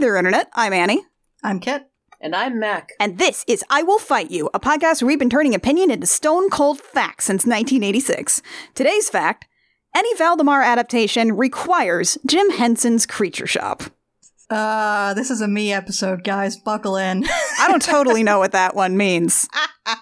there, Internet. I'm Annie. I'm Kit. And I'm Mac. And this is I Will Fight You, a podcast where we've been turning opinion into stone cold facts since 1986. Today's fact any Valdemar adaptation requires Jim Henson's Creature Shop. Uh, this is a me episode, guys. Buckle in. I don't totally know what that one means.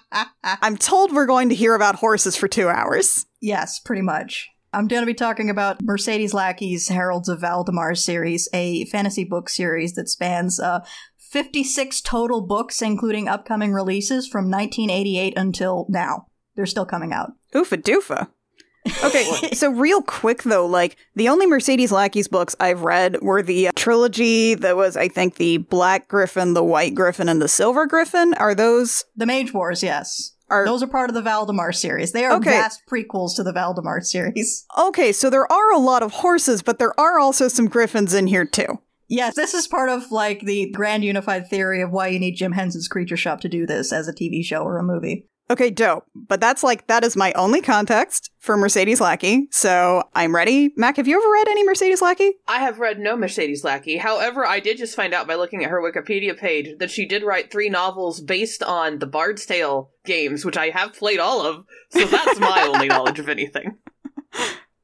I'm told we're going to hear about horses for two hours. yes, pretty much. I'm going to be talking about Mercedes Lackey's Heralds of Valdemar series, a fantasy book series that spans uh, 56 total books, including upcoming releases from 1988 until now. They're still coming out. Oofa doofa. Okay, so real quick though, like the only Mercedes Lackey's books I've read were the uh, trilogy that was, I think, the Black Gryphon, the White Gryphon, and the Silver Gryphon. Are those The Mage Wars, yes. Are Those are part of the Valdemar series. They are Okay. vast prequels to the Valdemar series. okay? So there are a lot of horses, but there are also some griffins in here too. Yes, this is part of like the grand unified theory of why you need Jim Henson's Creature Shop to do this as a TV show or a movie. Okay, dope. But that's like that is my only context for Mercedes Lackey. So I'm ready. Mac, have you ever read any Mercedes Lackey? I have read no Mercedes Lackey. However, I did just find out by looking at her Wikipedia page that she did write three novels based on the Bard's Tale games, which I have played all of. So that's my only knowledge of anything.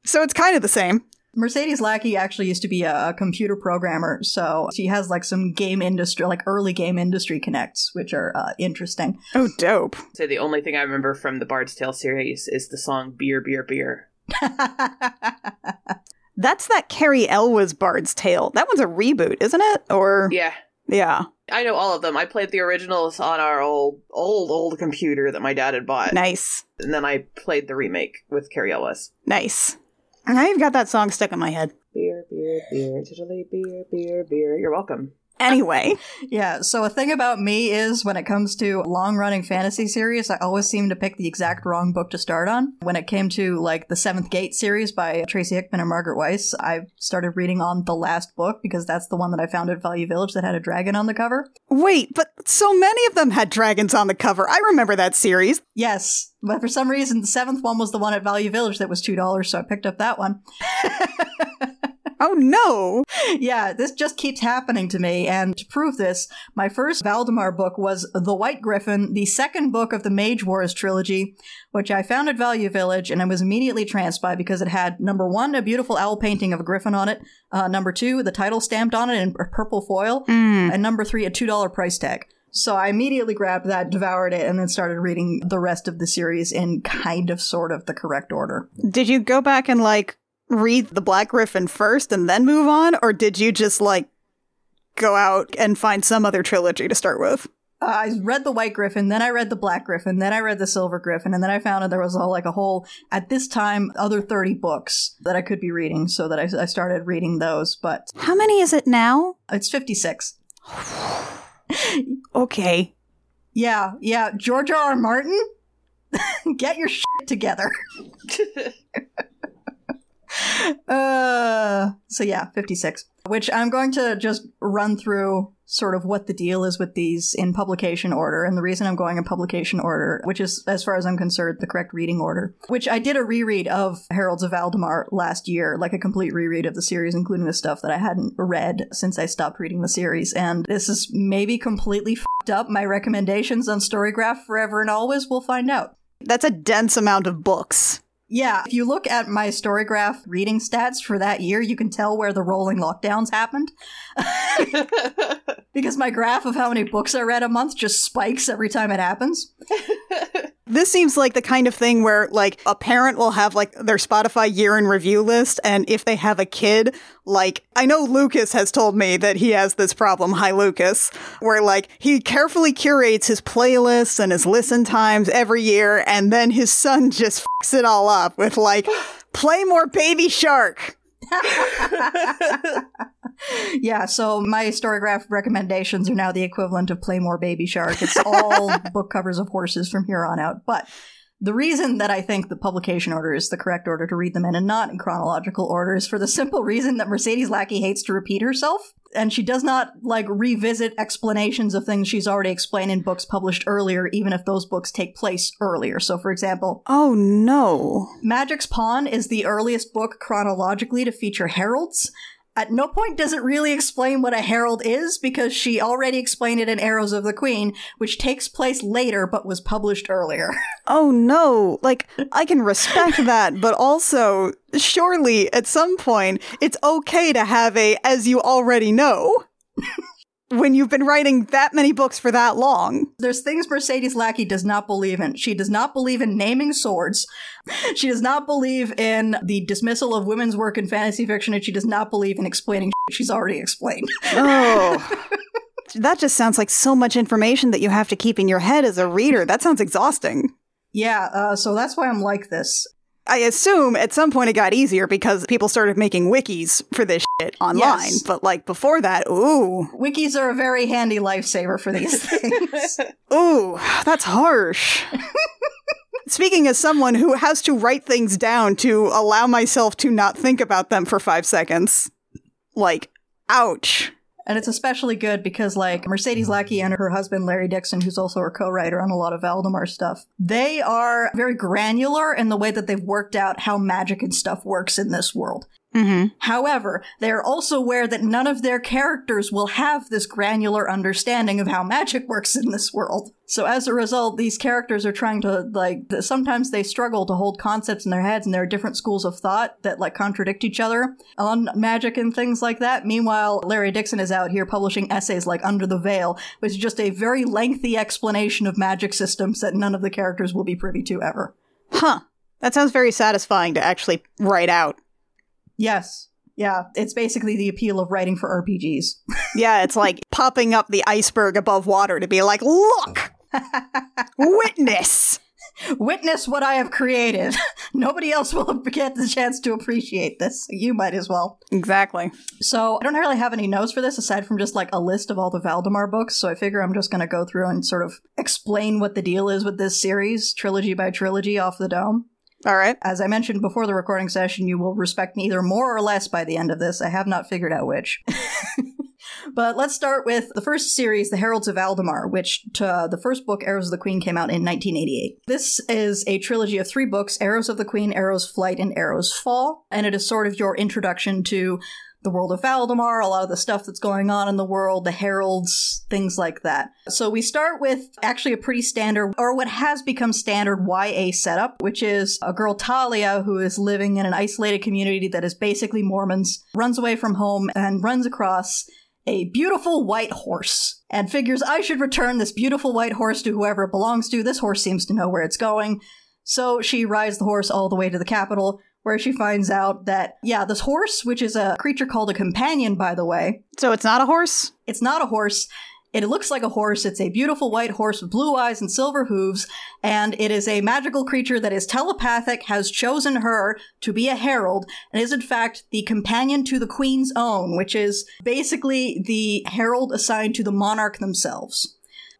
So it's kind of the same. Mercedes Lackey actually used to be a, a computer programmer, so she has like some game industry, like early game industry connects, which are uh, interesting. Oh, dope. So the only thing I remember from the Bard's Tale series is the song Beer, Beer, Beer. That's that Cary Elwes Bard's Tale. That one's a reboot, isn't it? Or Yeah. yeah, I know all of them. I played the originals on our old, old, old computer that my dad had bought. nice, And then I played the remake with Cary Elwes. nice. I've got that song stuck in my head. Beer, beer, beer, totally beer, beer, beer. You're welcome. Anyway, yeah, so a thing about me is when it comes to long running fantasy series, I always seem to pick the exact wrong book to start on. When it came to like the Seventh Gate series by Tracy Hickman and Margaret Weis, I started reading on the last book because that's the one that I found at Value Village that had a dragon on the cover. wait, but so many of them had dragons on the cover. I remember that series. Yes, but for some reason, the seventh one was the one at Value Village that was $2, so I picked up that one. Oh no. yeah, this just keeps happening to me. And to prove this, my first Valdemar book was The White Gryphon, the second book of the Mage Wars trilogy, which I found at Value Village and I was immediately tranced by because it had number one, a beautiful owl painting of a griffin on it, uh, number two, the title stamped on it in purple foil, Mm. and number three, a $2 price tag. So I immediately grabbed that, devoured it, and then started reading the rest of the series in kind of sort of the correct order. Did you go back and like read the Black Gryphon first and then move on, or did you just like go out and find some other trilogy to start with? Uh, I read the White Gryphon, then I read the Black Gryphon, then I read the Silver Gryphon, and then I found out there was all like a whole, at this time, other 30 books that I could be reading, so that I, I started reading those, but How many is it now? it's 56. Okay. Yeah, yeah, George R. R. Martin? Get your shit together. Uh, so yeah, 56. Which I'm going to just run through sort of what the deal is with these in publication order. And the reason I'm going in publication order, which is, as far as I'm concerned, the correct reading order, which I did a reread of Heralds of Valdemar last year, like a complete reread of the series, including the stuff that I hadn't read since I stopped reading the series. And this is maybe completely fed up. My recommendations on Storygraph Forever and Always, we'll find out. That's a dense amount of books. Yeah, if you look at my Storygraph reading stats for that year, you can tell where the rolling lockdowns happened. because my graph of how many books I read a month just spikes every time it happens. This seems like the kind of thing where like a parent will have like their Spotify year in review list and if they have a kid, like I know Lucas has told me that he has this problem, hi Lucas, where like he carefully curates his playlists and his listen times every year and then his son just fucks it all up with like play more baby shark. yeah, so my Storygraph recommendations are now the equivalent of Play More Baby Shark. It's all book covers of horses from here on out. But the reason that I think the publication order is the correct order to read them in and not in chronological order is for the simple reason that Mercedes Lackey hates to repeat herself. And she does not like revisit explanations of things she's already explained in books published earlier, even if those books take place earlier. So, for example, Oh no. Magic's Pawn is the earliest book chronologically to feature heralds. At no point does it really explain what a herald is because she already explained it in Arrows of the Queen, which takes place later but was published earlier. Oh no. Like, I can respect that, but also, surely at some point, it's okay to have a, as you already know, when you've been writing that many books for that long. There's things Mercedes Lackey does not believe in. She does not believe in naming swords. She does not believe in the dismissal of women's work in fantasy fiction, and she does not believe in explaining she's already explained. Oh. that just sounds like so much information that you have to keep in your head as a reader. That sounds exhausting. Yeah, uh, so that's why I'm like this. I assume at some point it got easier because people started making wikis for this shit online. Yes. But like before that, ooh, Wikis are a very handy lifesaver for these things. ooh, that's harsh. Speaking as someone who has to write things down to allow myself to not think about them for five seconds, like, ouch. And it's especially good because, like, Mercedes Lackey and her husband, Larry Dixon, who's also a co writer on a lot of Valdemar stuff, they are very granular in the way that they've worked out how magic and stuff works in this world. Mm-hmm. However, they are also aware that none of their characters will have this granular understanding of how magic works in this world. So as a result, these characters are trying to, like, sometimes they struggle to hold concepts in their heads and there are different schools of thought that, like, contradict each other on magic and things like that. Meanwhile, Larry Dixon is out here publishing essays like Under the Veil, which is just a very lengthy explanation of magic systems that none of the characters will be privy to ever. Huh. That sounds very satisfying to actually write out. Yes. Yeah, it's basically the appeal of writing for RPGs. Yeah, it's like popping up the iceberg above water to be like, look! Witness! Witness what I have created. Nobody else will get the chance to appreciate this. You might as well. Exactly. So I don't really have any notes for this aside from just like a list of all the Valdemar books. So I figure I'm just going to go through and sort of explain what the deal is with this series, trilogy by trilogy, off the dome. All right. As I mentioned before the recording session, you will respect me either more or less by the end of this. I have not figured out which. but let's start with the first series, The Heralds of Valdemar, which uh, the first book, Arrows of the Queen, came out in 1988. This is a trilogy of three books Arrows of the Queen, Arrows Flight, and Arrows Fall. And it is sort of your introduction to the world of Valdemar, a lot of the stuff that's going on in the world, the heralds, things like that. So we start with actually a pretty standard, or what has become standard YA setup, which is a girl Talia who is living in an isolated community that is basically Mormons, runs away from home and runs across a beautiful white horse and figures I should return this beautiful white horse to whoever it belongs to. This horse seems to know where it's going. So she rides the horse all the way to the capital, where she finds out that, yeah, this horse, which is a creature called a companion, by the way, So it's not a horse? it's not a horse. It looks like a horse. It's a beautiful white horse with blue eyes and silver hooves, and it is a magical creature that is telepathic, has chosen her to be a herald, and is in fact the companion to the queen's own, which is basically the herald assigned to the monarch themselves.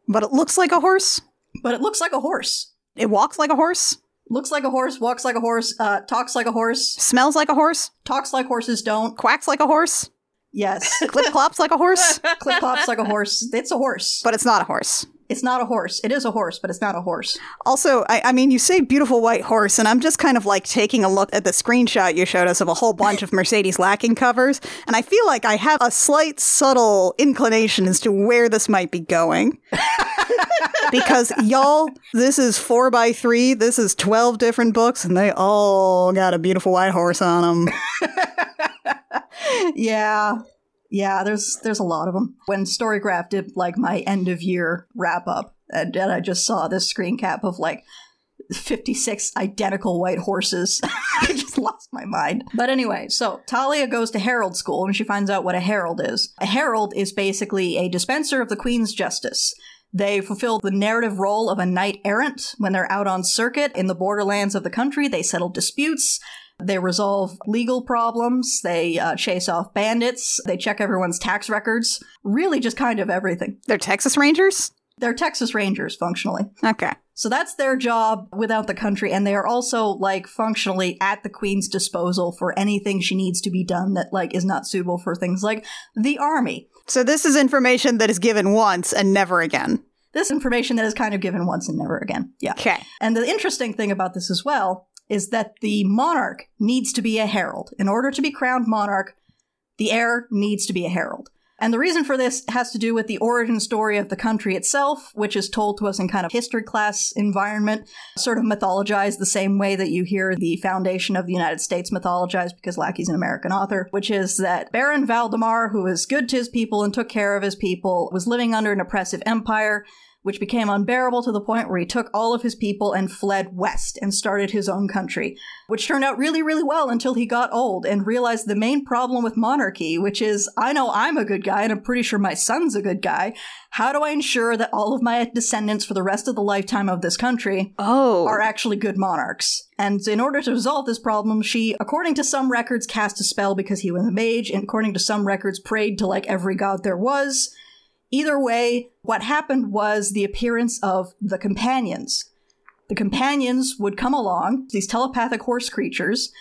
But it looks like a horse? But it looks like a horse. It walks like a horse? Looks like a horse, walks like a horse, uh, talks like a horse, Smells like a horse? talks like horses don't. Quacks like a horse? Yes. Clip clops like a horse? Clip clops like a horse. It's a horse. But it's not a horse. It's not a horse. It is a horse, but it's not a horse. Also, I, I mean, you say beautiful white horse, and I'm just kind of like taking a look at the screenshot you showed us of a whole bunch of Mercedes Lackey covers, and I feel like I have a slight, subtle inclination as to where this might be going. because y'all, this is four by three. This is twelve different books, and they all got a beautiful white horse on them. yeah. Yeah, there's there's a lot of them. When Storygraph did like my end of year wrap up, uh, and, and I just saw this screen cap of like 56 identical white horses. I just lost my mind. But anyway, so Talia goes to Herald School and she finds out what a herald is. A herald is basically a dispenser of the Queen's justice. They fulfill the narrative role of a knight errant when they're out on circuit in the borderlands of the country. They settle disputes. They resolve legal problems. They uh, chase off bandits. They check everyone's tax records. Really, just kind of everything. They're Texas Rangers? They're Texas Rangers, functionally. Okay. So that's their job without the country, and they are also like functionally at the queen's disposal for anything she needs to be done that like is not suitable for things like the army. So this is information that is given once and never again. This information that is kind of given once and never again. Yeah. Okay. And the interesting thing about this as well is that the monarch needs to be a herald. In order to be crowned monarch, The heir needs to be a herald. And the reason for this has to do with the origin story of the country itself, which is told to us in kind of history class environment, sort of mythologized the same way that you hear the foundation of the United States mythologized because Lackey's an American author, which is that Baron Valdemar, who was good to his people and took care of his people, was living under an oppressive empire which became unbearable to the point where he took all of his people and fled west and started his own country, which turned out really, really well until he got old and realized the main problem with monarchy, which is I know I'm a good guy and I'm pretty sure my son's a good guy. How do I ensure that all of my descendants for the rest of the lifetime of this country Oh. are actually good monarchs. And in order to resolve this problem, she, according to some records, cast a spell because he was a mage, and according to some records, prayed to like every god there was. Either way, what happened was the appearance of the companions. The companions would come along, these telepathic horse creatures,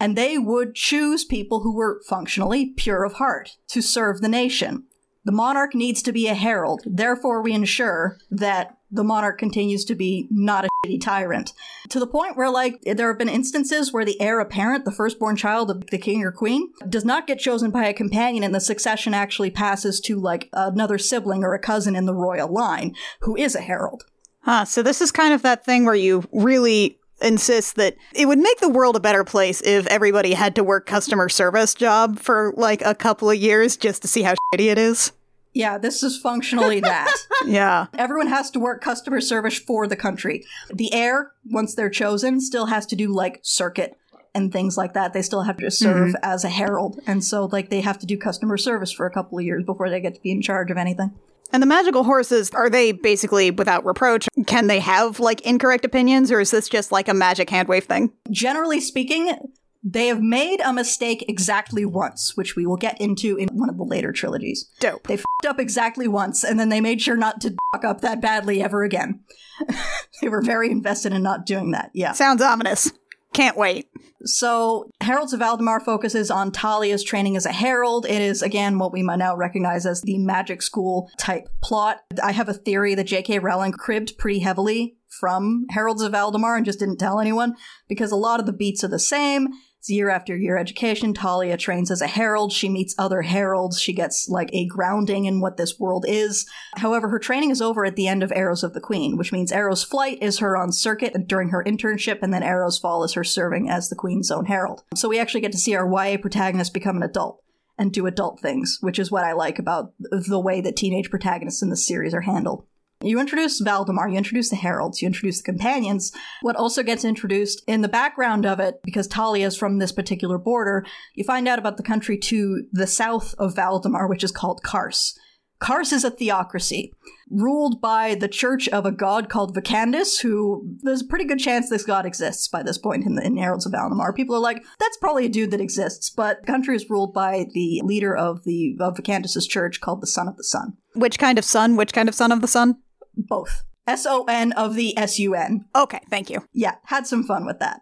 and they would choose people who were functionally pure of heart to serve the nation. The monarch needs to be a herald, therefore, we ensure that the monarch continues to be not a shitty tyrant. To the point where, like, there have been instances where the heir apparent, the firstborn child of the king or queen, does not get chosen by a companion and the succession actually passes to, like, another sibling or a cousin in the royal line who is a herald. Huh, so this is kind of that thing where you really insist that it would make the world a better place if everybody had to work customer service job for like a couple of years just to see how shitty it is. Yeah, this is functionally that. Yeah. Everyone has to work customer service for the country. The heir, once they're chosen, still has to do like circuit and things like that. They still have to serve mm-hmm. as a herald. And so like they have to do customer service for a couple of years before they get to be in charge of anything. And the magical horses, are they basically without reproach? Can they have like incorrect opinions or is this just like a magic handwave thing? Generally speaking, they have made a mistake exactly once, which we will get into in one of the later trilogies. Dope. They fucked up exactly once, and then they made sure not to fuck up that badly ever again. they were very invested in not doing that. Yeah. Sounds ominous. Can't wait. So, Heralds of Valdemar focuses on Talia's training as a herald. It is, again, what we might now recognize as the magic school type plot. I have a theory that J.K. Rowling cribbed pretty heavily from Heralds of Valdemar and just didn't tell anyone because a lot of the beats are the same. Year after year education. Talia trains as a herald. She meets other heralds. She gets like a grounding in what this world is. However, her training is over at the end of Arrows of the Queen, which means Arrow's flight is her on circuit during her internship, and then Arrow's fall is her serving as the Queen's own herald. So we actually get to see our YA protagonist become an adult and do adult things, which is what I like about the way that teenage protagonists in this series are handled. You introduce Valdemar, you introduce the heralds, you introduce the companions. What also gets introduced in the background of it, because Talia is from this particular border, you find out about the country to the south of Valdemar, which is called Karse. Karse is a theocracy ruled by the church of a god called Vkandis, who there's a pretty good chance this god exists by this point in the in Heralds of Valdemar. People are like, that's probably a dude that exists, but the country is ruled by the leader of the of church called the Son of the Sun. Which kind of sun? Which kind of son of the sun? Both. S O N of the S U N. Okay, thank you. Yeah, had some fun with that.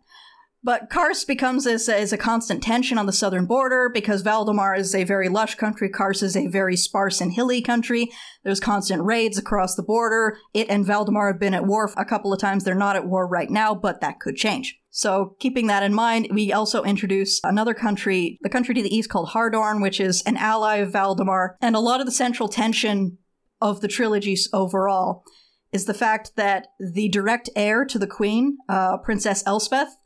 But Karse becomes this uh, as a constant tension on the southern border because Valdemar is a very lush country. Karse is a very sparse and hilly country. There's constant raids across the border. It and Valdemar have been at war a couple of times. They're not at war right now, but that could change. So, keeping that in mind, we also introduce another country, the country to the east called Hardorn, which is an ally of Valdemar. And a lot of the central tension of the trilogies overall is the fact that the direct heir to the queen, uh, Princess Elspeth,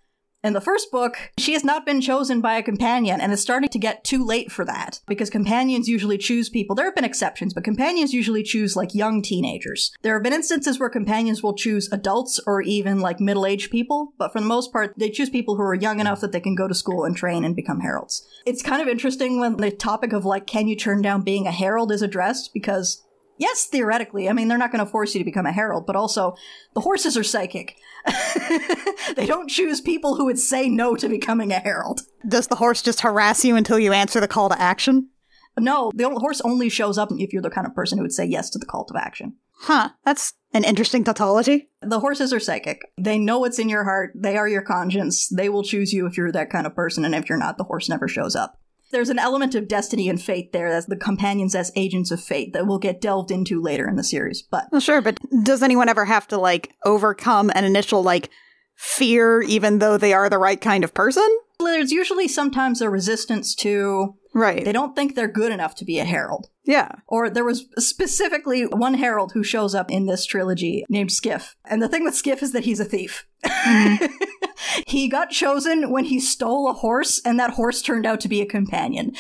in the first book, she has not been chosen by a companion, and it's starting to get too late for that because companions usually choose people. There have been exceptions, but companions usually choose like young teenagers. There have been instances where companions will choose adults or even like middle aged people, but for the most part, they choose people who are young enough that they can go to school and train and become heralds. It's kind of interesting when the topic of like, can you turn down being a herald is addressed because Yes, theoretically. I mean, they're not going to force you to become a herald, but also the horses are psychic. they don't choose people who would say no to becoming a herald. Does the horse just harass you until you answer the call to action? No, the horse only shows up if you're the kind of person who would say yes to the call to action. Huh, that's an interesting tautology. The horses are psychic. They know what's in your heart. They are your conscience. They will choose you if you're that kind of person, and if you're not, the horse never shows up. There's an element of destiny and fate there as the companions as agents of fate that we'll get delved into later in the series. But Well, sure, but does anyone ever have to like overcome an initial like fear even though they are the right kind of person? there's usually sometimes a resistance to Right. They don't think they're good enough to be a herald. yeah. Or there was specifically one herald who shows up in this trilogy named Skif. And the thing with Skif is that he's a thief. Mm-hmm. he got chosen when he stole a horse, and that horse turned out to be a companion.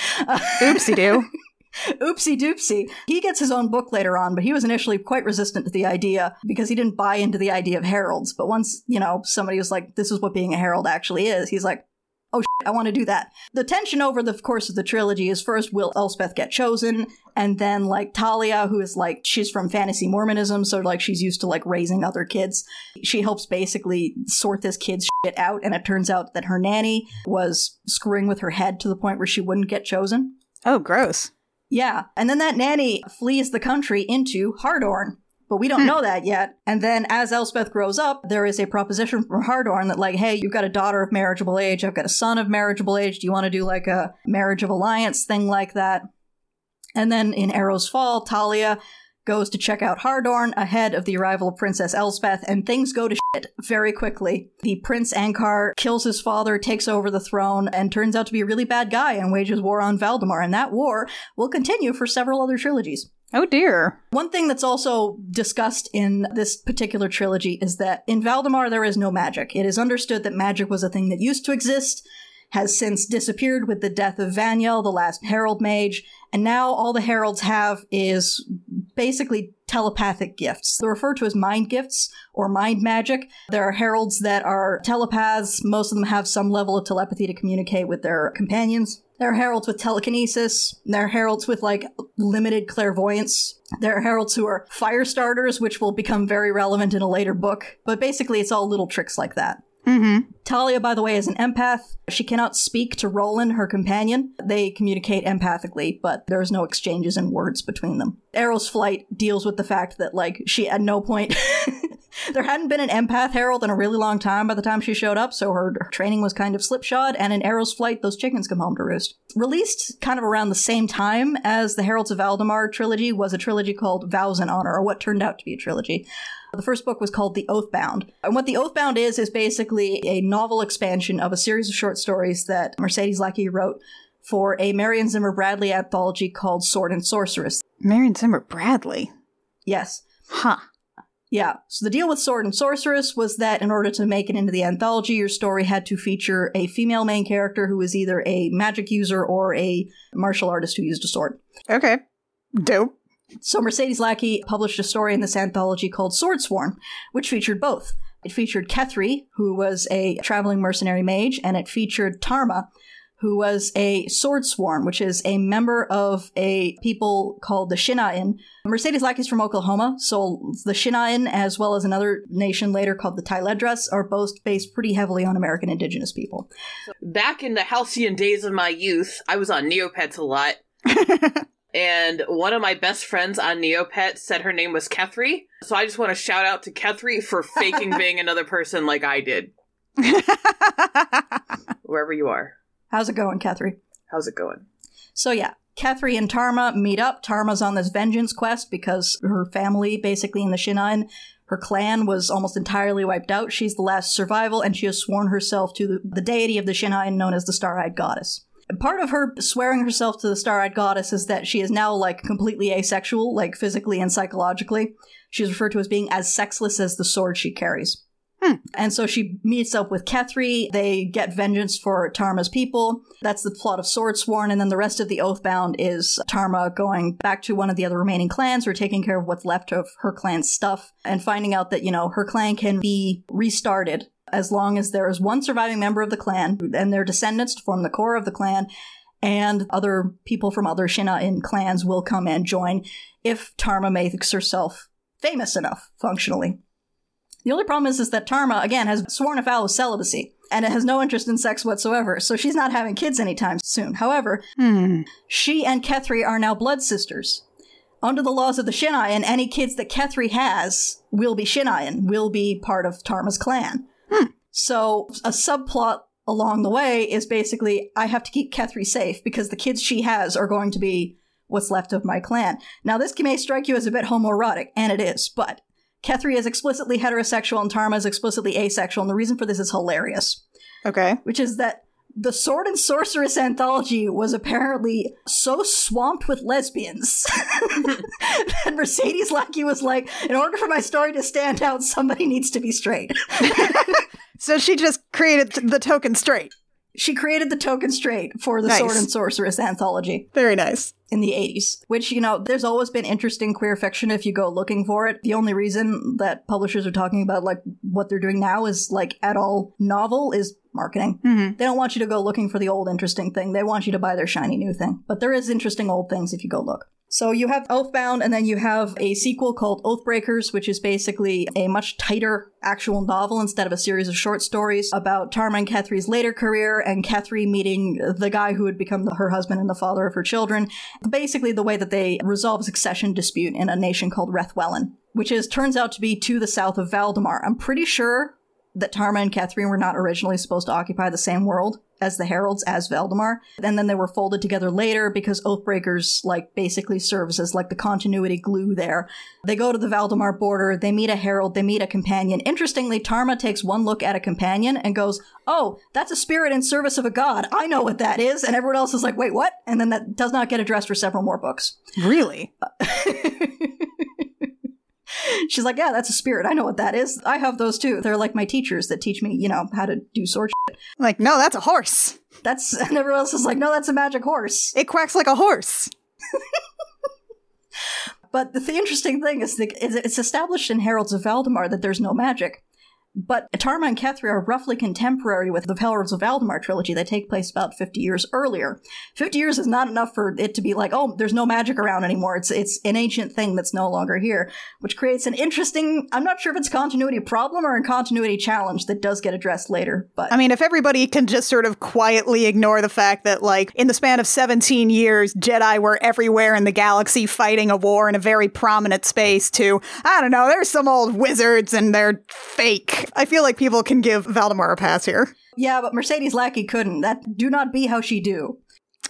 Oopsie doo. Oopsie doopsie. He gets his own book later on, but he was initially quite resistant to the idea because he didn't buy into the idea of heralds. But once, you know, somebody was like, this is what being a herald actually is, he's like, oh shit, I want to do that. The tension over the course of the trilogy is first, will Elspeth get chosen? And then, like, Talia, who is like, she's from fantasy Mormonism, so like she's used to like raising other kids. She helps basically sort this kid's shit out, and it turns out that her nanny was screwing with her head to the point where she wouldn't get chosen. Oh, gross. Yeah. And then that nanny flees the country into Hardorn. But we don't Hmm. know that yet. And then as Elspeth grows up, there is a proposition from Hardorn that, like, hey, you've got a daughter of marriageable age. I've got a son of marriageable age. Do you want to do like a marriage of alliance thing like that? And then in Arrow's Fall, Talia goes to check out Hardorn ahead of the arrival of Princess Elspeth, and things go to shit very quickly. The Prince Ancar kills his father, takes over the throne, and turns out to be a really bad guy and wages war on Valdemar. And that war will continue for several other trilogies. Oh dear. One thing that's also discussed in this particular trilogy is that in Valdemar there is no magic. It is understood that magic was a thing that used to exist, has since disappeared with the death of Vanyel, the last herald mage, and now all the heralds have is basically telepathic gifts. They're referred to as mind gifts or mind magic. There are heralds that are telepaths. Most of them have some level of telepathy to communicate with their companions. There are heralds with telekinesis. There are heralds with like limited clairvoyance. There are heralds who are fire starters, which will become very relevant in a later book. But basically, it's all little tricks like that. Mm-hmm. Talia, by the way, is an empath. She cannot speak to Rolan, her companion. They communicate empathically, but there's no exchanges in words between them. Arrow's flight deals with the fact that, like, she at no point. there hadn't been an empath herald in a really long time by the time she showed up, so her, her training was kind of slipshod, and in Arrow's flight, those chickens come home to roost. Released kind of around the same time as the Heralds of Valdemar trilogy was a trilogy called Vows and Honor, or what turned out to be a trilogy. The first book was called The Oathbound. And what The Oathbound is, is basically a novel expansion of a series of short stories that Mercedes Lackey wrote for a Marion Zimmer Bradley anthology called Sword and Sorceress. Marion Zimmer Bradley. Yes. Huh. Yeah. So the deal with Sword and Sorceress was that in order to make it into the anthology, your story had to feature a female main character who was either a magic user or a martial artist who used a sword. Okay. Dope. So Mercedes Lackey published a story in this anthology called Swordsworn, which featured both. It featured Kethry, who was a traveling mercenary mage, and it featured Tarma, who was a swordsworn, which is a member of a people called the Shin'a'in. Mercedes Lackey's from Oklahoma, so the Shin'a'in, as well as another nation later called the Tayledras, are both based pretty heavily on American indigenous people. Back in the halcyon days of my youth, I was on Neopets a lot. and one of my best friends on Neopets said her name was Kethry. So I just want to shout out to Kethry for faking being another person like I did, wherever you are. How's it going, Kethry? How's it going? So yeah, Kethry and Tarma meet up. Tarma's on this vengeance quest because her family, basically in the Shin'a'in, her clan was almost entirely wiped out. She's the last survival, and she has sworn herself to the, deity of the Shin'a'in known as the Star-Eyed Goddess. Part of her swearing herself to the Star-Eyed Goddess is that she is now like completely asexual, like physically and psychologically. She's referred to as being as sexless as the sword she carries. Hmm. And so she meets up with Kethry. They get vengeance for Tarma's people. That's the plot of Swordsworn. And then the rest of the Oathbound is Tarma going back to one of the other remaining clans or taking care of what's left of her clan's stuff and finding out that, you know, her clan can be restarted as long as there is one surviving member of the clan and their descendants to form the core of the clan. And other people from other Shin'a'in clans will come and join if Tarma makes herself famous enough, functionally. The only problem is, is that Tarma, again, has sworn a vow of celibacy, and it has no interest in sex whatsoever, so she's not having kids anytime soon. However, Hmm. she and Kethry are now blood sisters. Under the laws of the Shin'a'in, any kids that Kethry has will be Shin'a'in, will be part of Tarma's clan. So, a subplot along the way is basically I have to keep Kethry safe because the kids she has are going to be what's left of my clan. Now, this may strike you as a bit homoerotic, and it is, but Kethry is explicitly heterosexual and Tarma is explicitly asexual, and the reason for this is hilarious Okay. which is that the Sword and Sorceress anthology was apparently so swamped with lesbians that Mercedes Lackey was like, in order for my story to stand out, somebody needs to be straight. So she just created the token straight. she created the token straight for the Nice. Sword and Sorceress anthology Very nice. In the 80s, which, you know, there's always been interesting queer fiction if you go looking for it. The only reason that publishers are talking about, like, what they're doing now is, like, at all novel is marketing. Mhm. They don't want you to go looking for the old interesting thing. They want you to buy their shiny new thing. But there is interesting old things if you go look. So you have Oathbound, and then you have a sequel called Oathbreakers, which is basically a much tighter actual novel instead of a series of short stories about Tarma and Kethry's later career and Kethry meeting the guy who would become her husband and the father of her children. Basically, the way that they resolve a succession dispute in a nation called Rethwellan, which is turns out to be to the south of Valdemar. I'm pretty sure that Tarma and Catherine were not originally supposed to occupy the same world as the Heralds as Valdemar, and then they were folded together later because Oathbreakers like basically serves as like the continuity glue there. They go to the Valdemar border, they meet a Herald, they meet a companion. Interestingly, Tarma takes one look at a companion and goes, "Oh, that's a spirit in service of a god. I know what that is." And everyone else is like, "Wait, what?" And then that does not get addressed for several more books. Really? She's like, yeah, that's a spirit. I know what that is. I have those too. They're like my teachers that teach me, you know, how to do sword. Shit. Like, no, that's a horse. That's and everyone else is like, no, that's a magic horse. It quacks like a horse. But the, the interesting thing is that is it's established in Heralds of Valdemar that there's no magic. But Tarma and Kethry are roughly contemporary with the Heralds of Valdemar trilogy. They take place about 50 years earlier. 50 years is not enough for it to be like, oh, there's no magic around anymore. It's it's an ancient thing that's no longer here, which creates an interesting. I'm not sure if it's continuity problem or a continuity challenge that does get addressed later. But I mean, if everybody can just sort of quietly ignore the fact that, like, in the span of 17 years, Jedi were everywhere in the galaxy fighting a war in a very prominent space, to, I don't know, there's some old wizards and they're fake. I feel like people can give Valdemar a pass here. yeah, but Mercedes Lackey couldn't. That do not be how she do.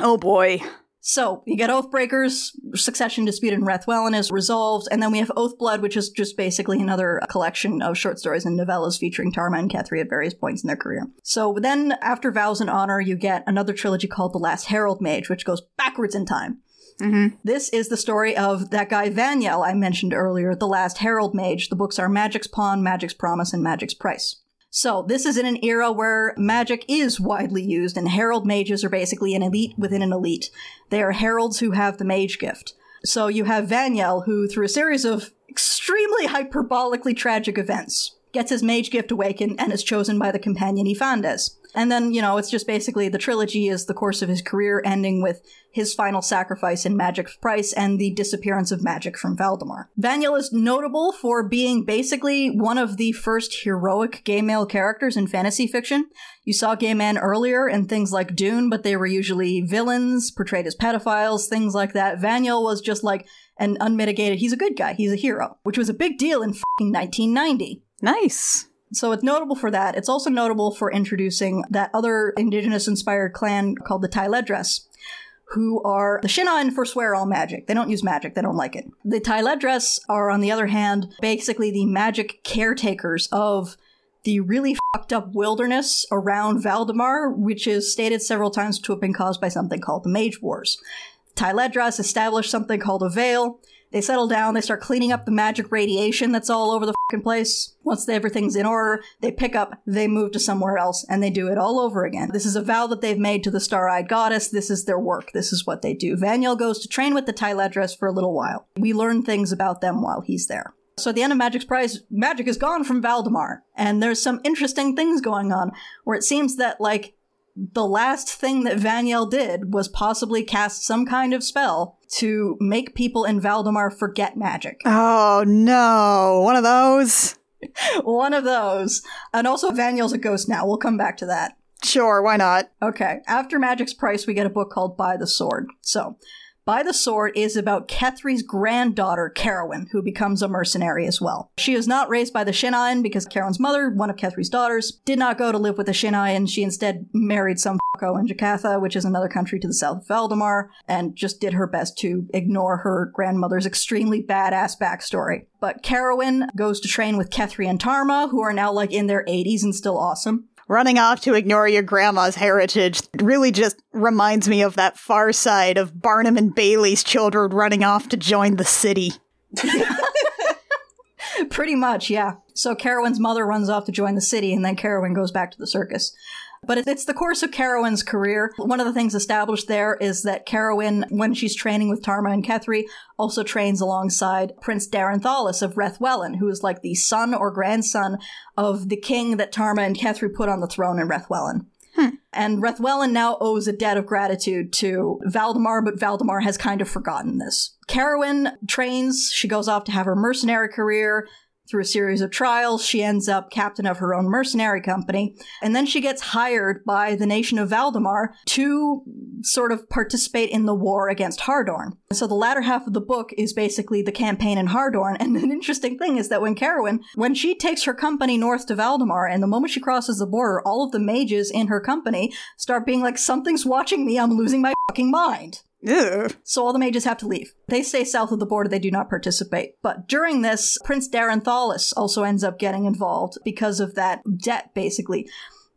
Oh boy. So you get Oathbreakers, succession dispute in Rethwellan is resolved, and then we have Oathblood, which is just basically another collection of short stories and novellas featuring Tarma and Kethry at various points in their career. So then, after Vows and Honor, you get another trilogy called The Last Herald Mage, which goes backwards in time. Mm-hmm. This is the story of that guy Vanyel I mentioned earlier, the last Herald Mage. The books are Magic's Pawn, Magic's Promise, and Magic's Price. So, this is in an era where magic is widely used, and herald mages are basically an elite within an elite. They are heralds who have the mage gift. So, you have Vanyel, who, through a series of extremely hyperbolically tragic events, gets his mage gift awakened and is chosen by the companion Yfandes. And then, you know, it's just basically the trilogy is the course of his career ending with his final sacrifice in Magic's Price and the disappearance of magic from Valdemar. Vanyel is notable for being basically one of the first heroic gay male characters in fantasy fiction. You saw gay men earlier in things like Dune, but they were usually villains, portrayed as pedophiles, things like that. Vanyel was just like an unmitigated, he's a good guy, he's a hero, which was a big deal in fucking 1990. Nice. So it's notable for that. It's also notable for introducing that other indigenous inspired clan called the Tayledras, who are the Shin'a'in forswear all magic. They don't use magic, they don't like it. The Tayledras are, on the other hand, basically the magic caretakers of the really fucked up wilderness around Valdemar, which is stated several times to have been caused by something called the Mage Wars. Tayledras established something called a veil. They settle down, they start cleaning up the magic radiation that's all over the fucking place. Once everything's in order, they pick up, they move to somewhere else, and they do it all over again. This is a vow that they've made to the star eyed goddess. This is their work. This is what they do. Vanyel goes to train with the Tayledras for a little while. We learn things about them while he's there. So at the end of Magic's Price, magic is gone from Valdemar, and there's some interesting things going on where it seems that, like, the last thing that Vanyel did was possibly cast some kind of spell to make people in Valdemar forget magic. Oh no. One of those? One of those. And also, Vanyel's a ghost now. We'll come back to that. Sure, why not? Okay, after Magic's Price, we get a book called By the Sword. So, By the Sword is about Kethry's granddaughter, Kerowyn, who becomes a mercenary as well. She is not raised by the Shin'a'in because Kerowyn's mother, one of Kethry's daughters, did not go to live with the Shin'a'in. She instead married some fucko in Jkatha, which is another country to the south of Valdemar, and just did her best to ignore her grandmother's extremely badass backstory. But Kerowyn goes to train with Kethry and Tarma, who are now like in their 80s and still awesome. Running off to ignore your grandma's heritage really just reminds me of that far side of Barnum and Bailey's children running off to join the city. Pretty much, yeah. So Kerowyn's mother runs off to join the city, and then Kerowyn goes back to the circus. But it's the course of Kerowyn's career. One of the things established there is that Kerowyn, when she's training with Tarma and Kethry, also trains alongside Prince Daren of Rethwellan, who is like the son or grandson of the king that Tarma and Kethry put on the throne in Rethwellan. Hmm. And Rethwellan now owes a debt of gratitude to Valdemar, but Valdemar has kind of forgotten this. Kerowyn trains, she goes off to have her mercenary career. Through a series of trials, she ends up captain of her own mercenary company, and then she gets hired by the nation of Valdemar to sort of participate in the war against Hardorn. So the latter half of the book is basically the campaign in Hardorn, and an interesting thing is that when Kerowyn, when she takes her company north to Valdemar, and the moment she crosses the border, all of the mages in her company start being like, something's watching me, I'm losing my fucking mind. Ew. So all the mages have to leave. They stay south of the border, they do not participate. But during this, Prince Daren Thalis also ends up getting involved because of that debt, basically,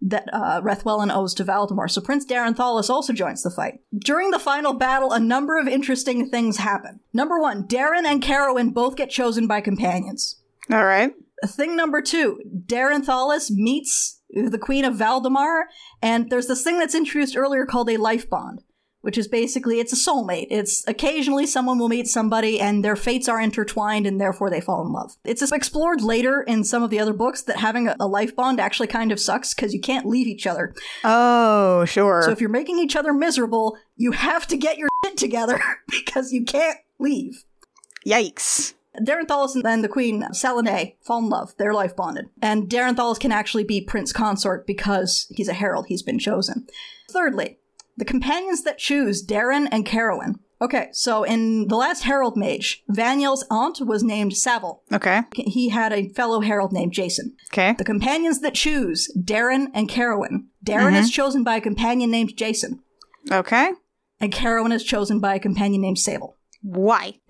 that uh, Rethwellan owes to Valdemar. So Prince Daren Thalis also joins the fight. During the final battle, a number of interesting things happen. Number one, Daren and Kerowyn both get chosen by companions. All right. Thing number two, Daren Thalis meets the Queen of Valdemar, and there's this thing that's introduced earlier called a life bond which is basically it's a soulmate. It's occasionally someone will meet somebody and their fates are intertwined and therefore they fall in love. It's explored later in some of the other books that having a, life bond actually kind of sucks because you can't leave each other. Oh, sure. So if you're making each other miserable, you have to get your shit together because you can't leave. Yikes. Daren Thalis and the Queen, Selene, fall in love. They're life bonded. And Daren Thalis can actually be Prince Consort because he's a herald. He's been chosen. Thirdly, the companions that choose Daren and Kerowyn. Okay, so in the last Herald Mage, Vanyel's aunt was named Savil. Okay. He had a fellow herald named Jason. Okay. The companions that choose Daren and Kerowyn. Daren is chosen by a companion named Jason, Okay. and Kerowyn is chosen by a companion named Sable. Why?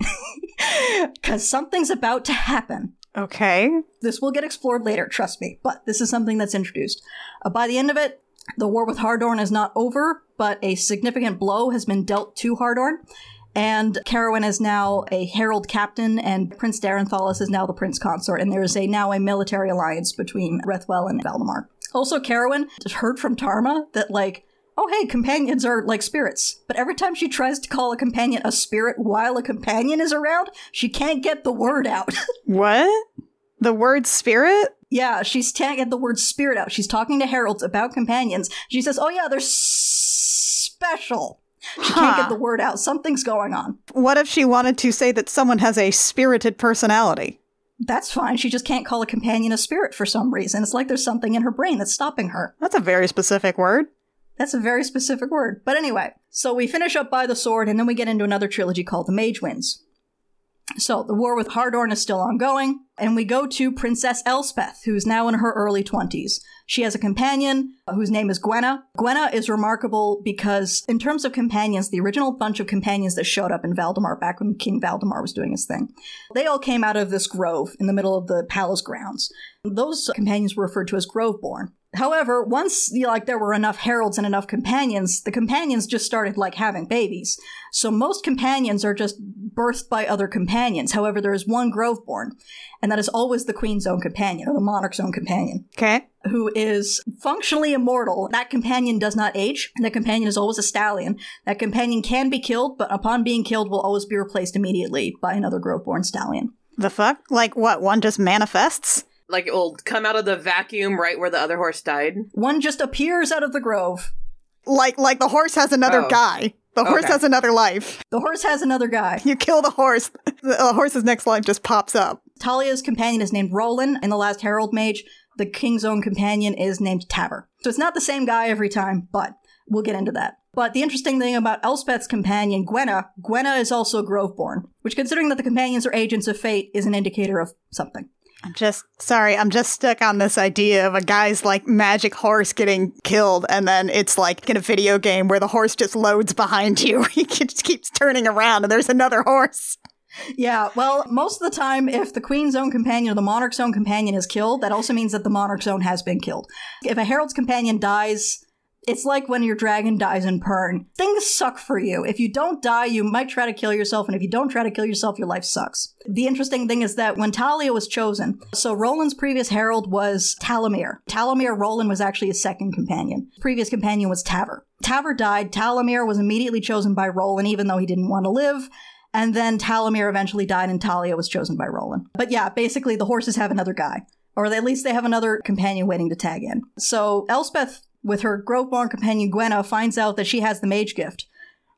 Because something's about to happen. Okay. This will get explored later, trust me, but this is something that's introduced. Uh, by the end of it, the war with Hardorn is not over, but a significant blow has been dealt to Hardorn. And Kerowyn is now a herald captain, and Prince Daren Thalis is now the prince consort, and there is a now a military alliance between Rethwell and Valdemar. Also, Kerowyn heard from Tarma that, like, oh hey, companions are like spirits. But every time she tries to call a companion a spirit while a companion is around, she can't get the word out. What? The word spirit? Yeah, she's can't get the word spirit out. She's talking to heralds about companions. She says, "Oh yeah, they're s- special." She can't get the word out. Something's going on. What if she wanted to say that someone has a spirited personality? That's fine. She just can't call a companion a spirit for some reason. It's like there's something in her brain that's stopping her. That's a very specific word. That's a very specific word. But anyway, so we finish up by the sword, and then we get into another trilogy called The Mage Winds. So the war with Hardorn is still ongoing, and we go to Princess Elspeth, who's now in her early 20s. She has a companion uh, whose name is Gwena. Gwena is remarkable because, in terms of companions, the original bunch of companions that showed up in Valdemar back when King Valdemar was doing his thing, they all came out of this grove in the middle of the palace grounds. Those companions were referred to as Groveborn. However, once you know, like there were enough heralds and enough companions, the companions just started like having babies. So most companions are just birthed by other companions. However, there is one Groveborn, and that is always the queen's own companion or the monarch's own companion, Okay. who is functionally immortal. That companion does not age. and That companion is always a stallion. That companion can be killed, but upon being killed, will always be replaced immediately by another Groveborn stallion. The fuck? Like what? One just manifests? Like it will come out of the vacuum right where the other horse died. One just appears out of the grove. Like like the horse has another Oh. guy. The horse Okay. has another life. The horse has another guy. You kill the horse, the horse's next life just pops up. Talia's companion is named Rolan. In the last Herald Mage, the king's own companion is named Taver. So it's not the same guy every time, but we'll get into that. But the interesting thing about Elspeth's companion, Gwena, Gwena is also Groveborn, which, considering that the companions are agents of fate, is an indicator of something. I'm just sorry, I'm just stuck on this idea of a guy's like magic horse getting killed, and then it's like in a video game where the horse just loads behind you. he just keeps turning around, and there's another horse. Yeah, well, most of the time, if the Queen's own companion or the Monarch's own companion is killed, that also means that the Monarch's own has been killed. If a Herald's companion dies, it's like when your dragon dies in Pern. Things suck for you. If you don't die, you might try to kill yourself, and if you don't try to kill yourself, your life sucks. The interesting thing is that when Talia was chosen, so Rolan's previous herald was Talamir. Talamir Rolan was actually his second companion. His previous companion was Taver. Taver died. Talamir was immediately chosen by Rolan, even though he didn't want to live. And then Talamir eventually died, and Talia was chosen by Rolan. But yeah, basically, the horses have another guy. Or at least they have another companion waiting to tag in. So Elspeth with her Groveborn companion Gwena, finds out that she has the mage gift.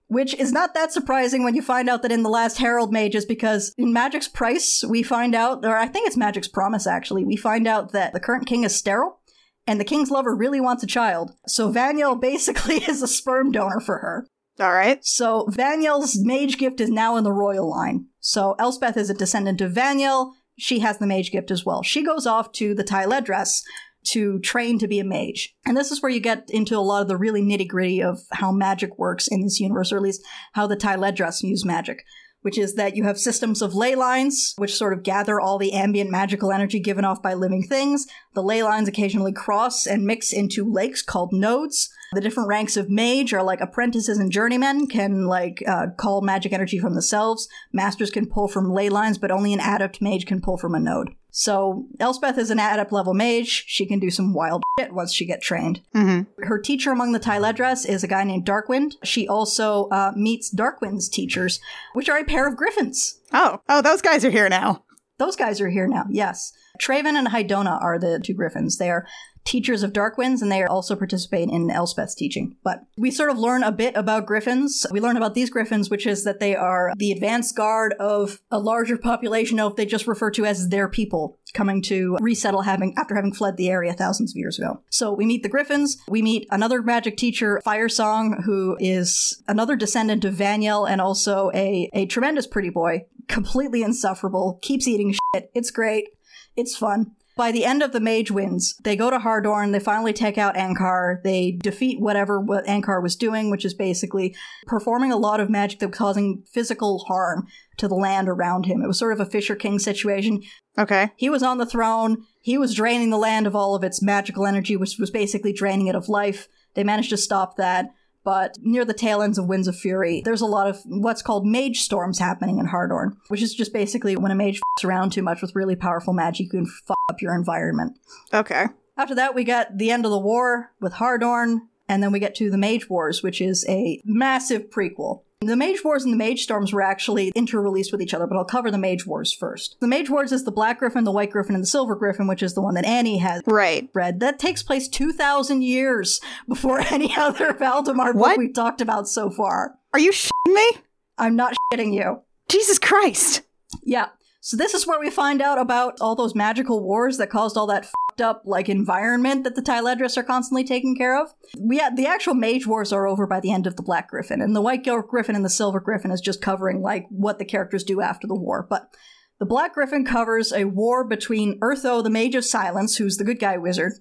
Which is not that surprising when you find out that in the last Herald Mages, because in Magic's Price, we find out, or I think it's Magic's Promise actually, we find out that the current king is sterile, and the king's lover really wants a child. So Vanyel basically is a sperm donor for her. All right. So Vanyel's mage gift is now in the royal line. So Elspeth is a descendant of Vanyel. She has the mage gift as well. She goes off to the Tayledras, to train to be a mage. And this is where you get into a lot of the really nitty gritty of how magic works in this universe, or at least how the Tayledras use magic. Which is that you have systems of ley lines, which sort of gather all the ambient magical energy given off by living things. The ley lines occasionally cross and mix into lakes called nodes. The different ranks of mage are like apprentices and journeymen can like uh, call magic energy from themselves. Masters can pull from ley lines, but only an adept mage can pull from a node. So Elspeth is an adept level mage. She can do some wild shit once she gets trained. Mm-hmm. Her teacher among the Tayledras is a guy named Darkwind. She also uh, meets Darkwind's teachers, which are a pair of griffins. Oh, oh, those guys are here now. Those guys are here now, yes. Treyvan and Hydona are the two griffins. They are teachers of Darkwinds, and they also participate in Elspeth's teaching. But we sort of learn a bit about griffins. We learn about these griffins, which is that they are the advanced guard of a larger population of they just refer to as their people coming to resettle having after having fled the area thousands of years ago. So we meet the griffins, we meet another magic teacher, Firesong, who is another descendant of Vanyel and also a, a tremendous pretty boy, completely insufferable, keeps eating shit. It's great. It's fun. By the end of the Mage Winds, they go to Hardorn, they finally take out Ancar, they defeat whatever what Ancar was doing, which is basically performing a lot of magic that was causing physical harm to the land around him. It was sort of a Fisher King situation. Okay. He was on the throne, he was draining the land of all of its magical energy, which was basically draining it of life. They managed to stop that. But near the tail ends of Winds of Fury, there's a lot of what's called mage storms happening in Hardorn, which is just basically when a mage f***s around too much with really powerful magic, you can f*** up your environment. Okay. After that, we got the end of the war with Hardorn, and then we get to the Mage Wars, which is a massive prequel. The Mage Wars and the Mage Storms were actually interreleased with each other, but I'll cover the Mage Wars first. The Mage Wars is the Black Gryphon, the White Gryphon, and the Silver Gryphon, which is the one that Annie has Right. read. That takes place 2,000 years before any other Valdemar book What? we've talked about so far. Are you shitting me? I'm not shitting you. Jesus Christ. Yeah. So this is where we find out about all those magical wars that caused all that fucked up like environment that the Tayledras are constantly taking care of. We had, the actual mage wars are over by the end of the Black Gryphon, and the White Gryphon and the Silver Gryphon is just covering like what the characters do after the war. But the Black Gryphon covers a war between Urtho, the Mage of Silence, who's the good guy wizard,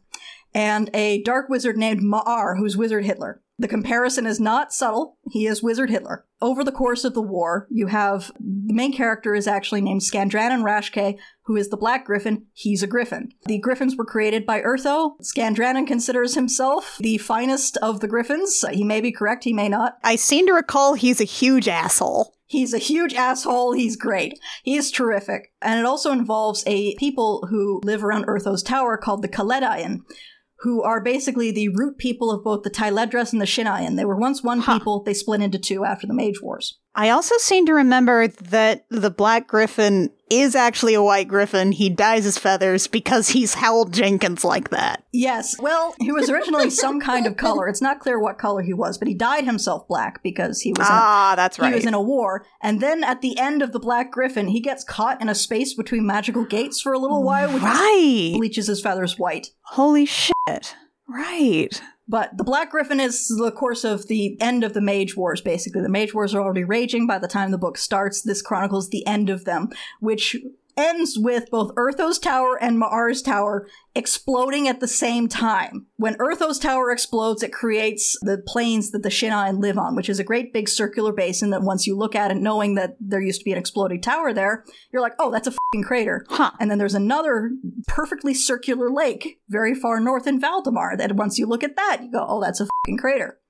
and a dark wizard named Ma'ar, who's Wizard Hitler. The comparison is not subtle. He is Wizard Hitler. Over the course of the war, you have the main character is actually named Skandranon Rashkae, who is the Black Gryphon. He's a Griffin. The Griffins were created by Urtho. Skandranon considers himself the finest of the Griffins. He may be correct, he may not. I seem to recall he's a huge asshole. He's a huge asshole. He's great. He's terrific. And it also involves a people who live around Urtho's tower called the Kaled'a'in, who are basically the root people of both the Tayledras and the Shin'a'in. They were once one Huh. people. They split into two after the Mage Wars. I also seem to remember that the Black Gryphon is actually a White Gryphon. He dyes his feathers because he's Howell Jenkins like that. Yes. Well, he was originally some kind of color. It's not clear what color he was, but he dyed himself black because he was in a Ah, that's right. He was in a war, and then at the end of the Black Gryphon, he gets caught in a space between magical gates for a little while, which right. bleaches his feathers white. Holy shit. Right. But the Black Gryphon is the course of the end of the Mage Wars, basically. The Mage Wars are already raging by the time the book starts. This chronicles the end of them, which ends with both Urtho's Tower and Ma'ar's Tower exploding at the same time. When Urtho's Tower explodes, it creates the plains that the Shin'a'in live on, which is a great big circular basin that once you look at it, knowing that there used to be an exploding tower there, you're like, oh, that's a fucking crater. Huh. And then there's another perfectly circular lake very far north in Valdemar that once you look at that, you go, oh, that's a fucking crater.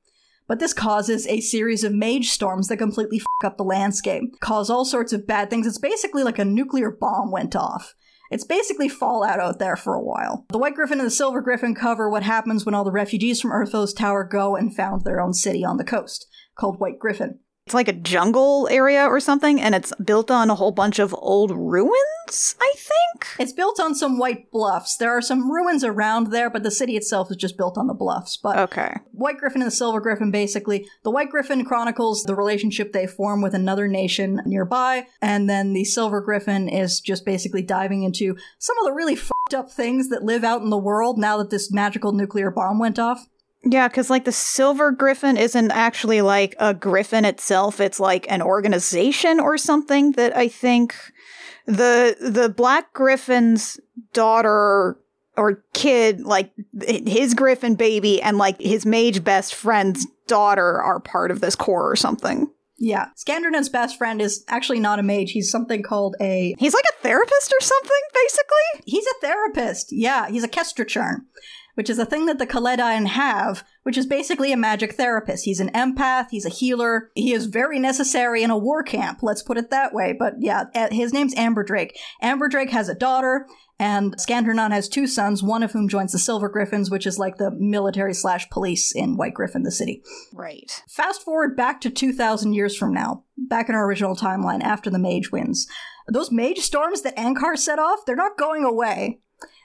But this causes a series of mage storms that completely fuck up the landscape, cause all sorts of bad things. It's basically like a nuclear bomb went off. It's basically Fallout out there for a while. The White Gryphon and the Silver Gryphon cover what happens when all the refugees from Urtho's Tower go and found their own city on the coast, called White Gryphon. It's like a jungle area or something, and it's built on a whole bunch of old ruins, I think? It's built on some white bluffs. There are some ruins around there, but the city itself is just built on the bluffs. But Okay. White Gryphon and the Silver Gryphon basically, the White Gryphon chronicles the relationship they form with another nation nearby, and then the Silver Gryphon is just basically diving into some of the really fucked up things that live out in the world now that this magical nuclear bomb went off. Yeah, because like the silver griffin isn't actually like a griffin itself. It's like an organization or something that I think the the black griffin's daughter or kid, like his griffin baby and like his mage best friend's daughter are part of this core or something. Yeah. Skandranon's best friend is actually not a mage. He's something called a. He's like a therapist or something, basically. He's a therapist. Yeah, he's a Kestra'chern, which is a thing that the Kaled'a'in have, which is basically a magic therapist. He's an empath, he's a healer. He is very necessary in a war camp, let's put it that way. But yeah, uh, his name's Amberdrake. Amber Drake has a daughter, and Skandranon has two sons, one of whom joins the Silver Gryphons, which is like the military slash police in White Gryphon, the city. Right. Fast forward back to 2,000 years from now, back in our original timeline after the mage winds. Those mage storms that Ancar set off, they're not going away.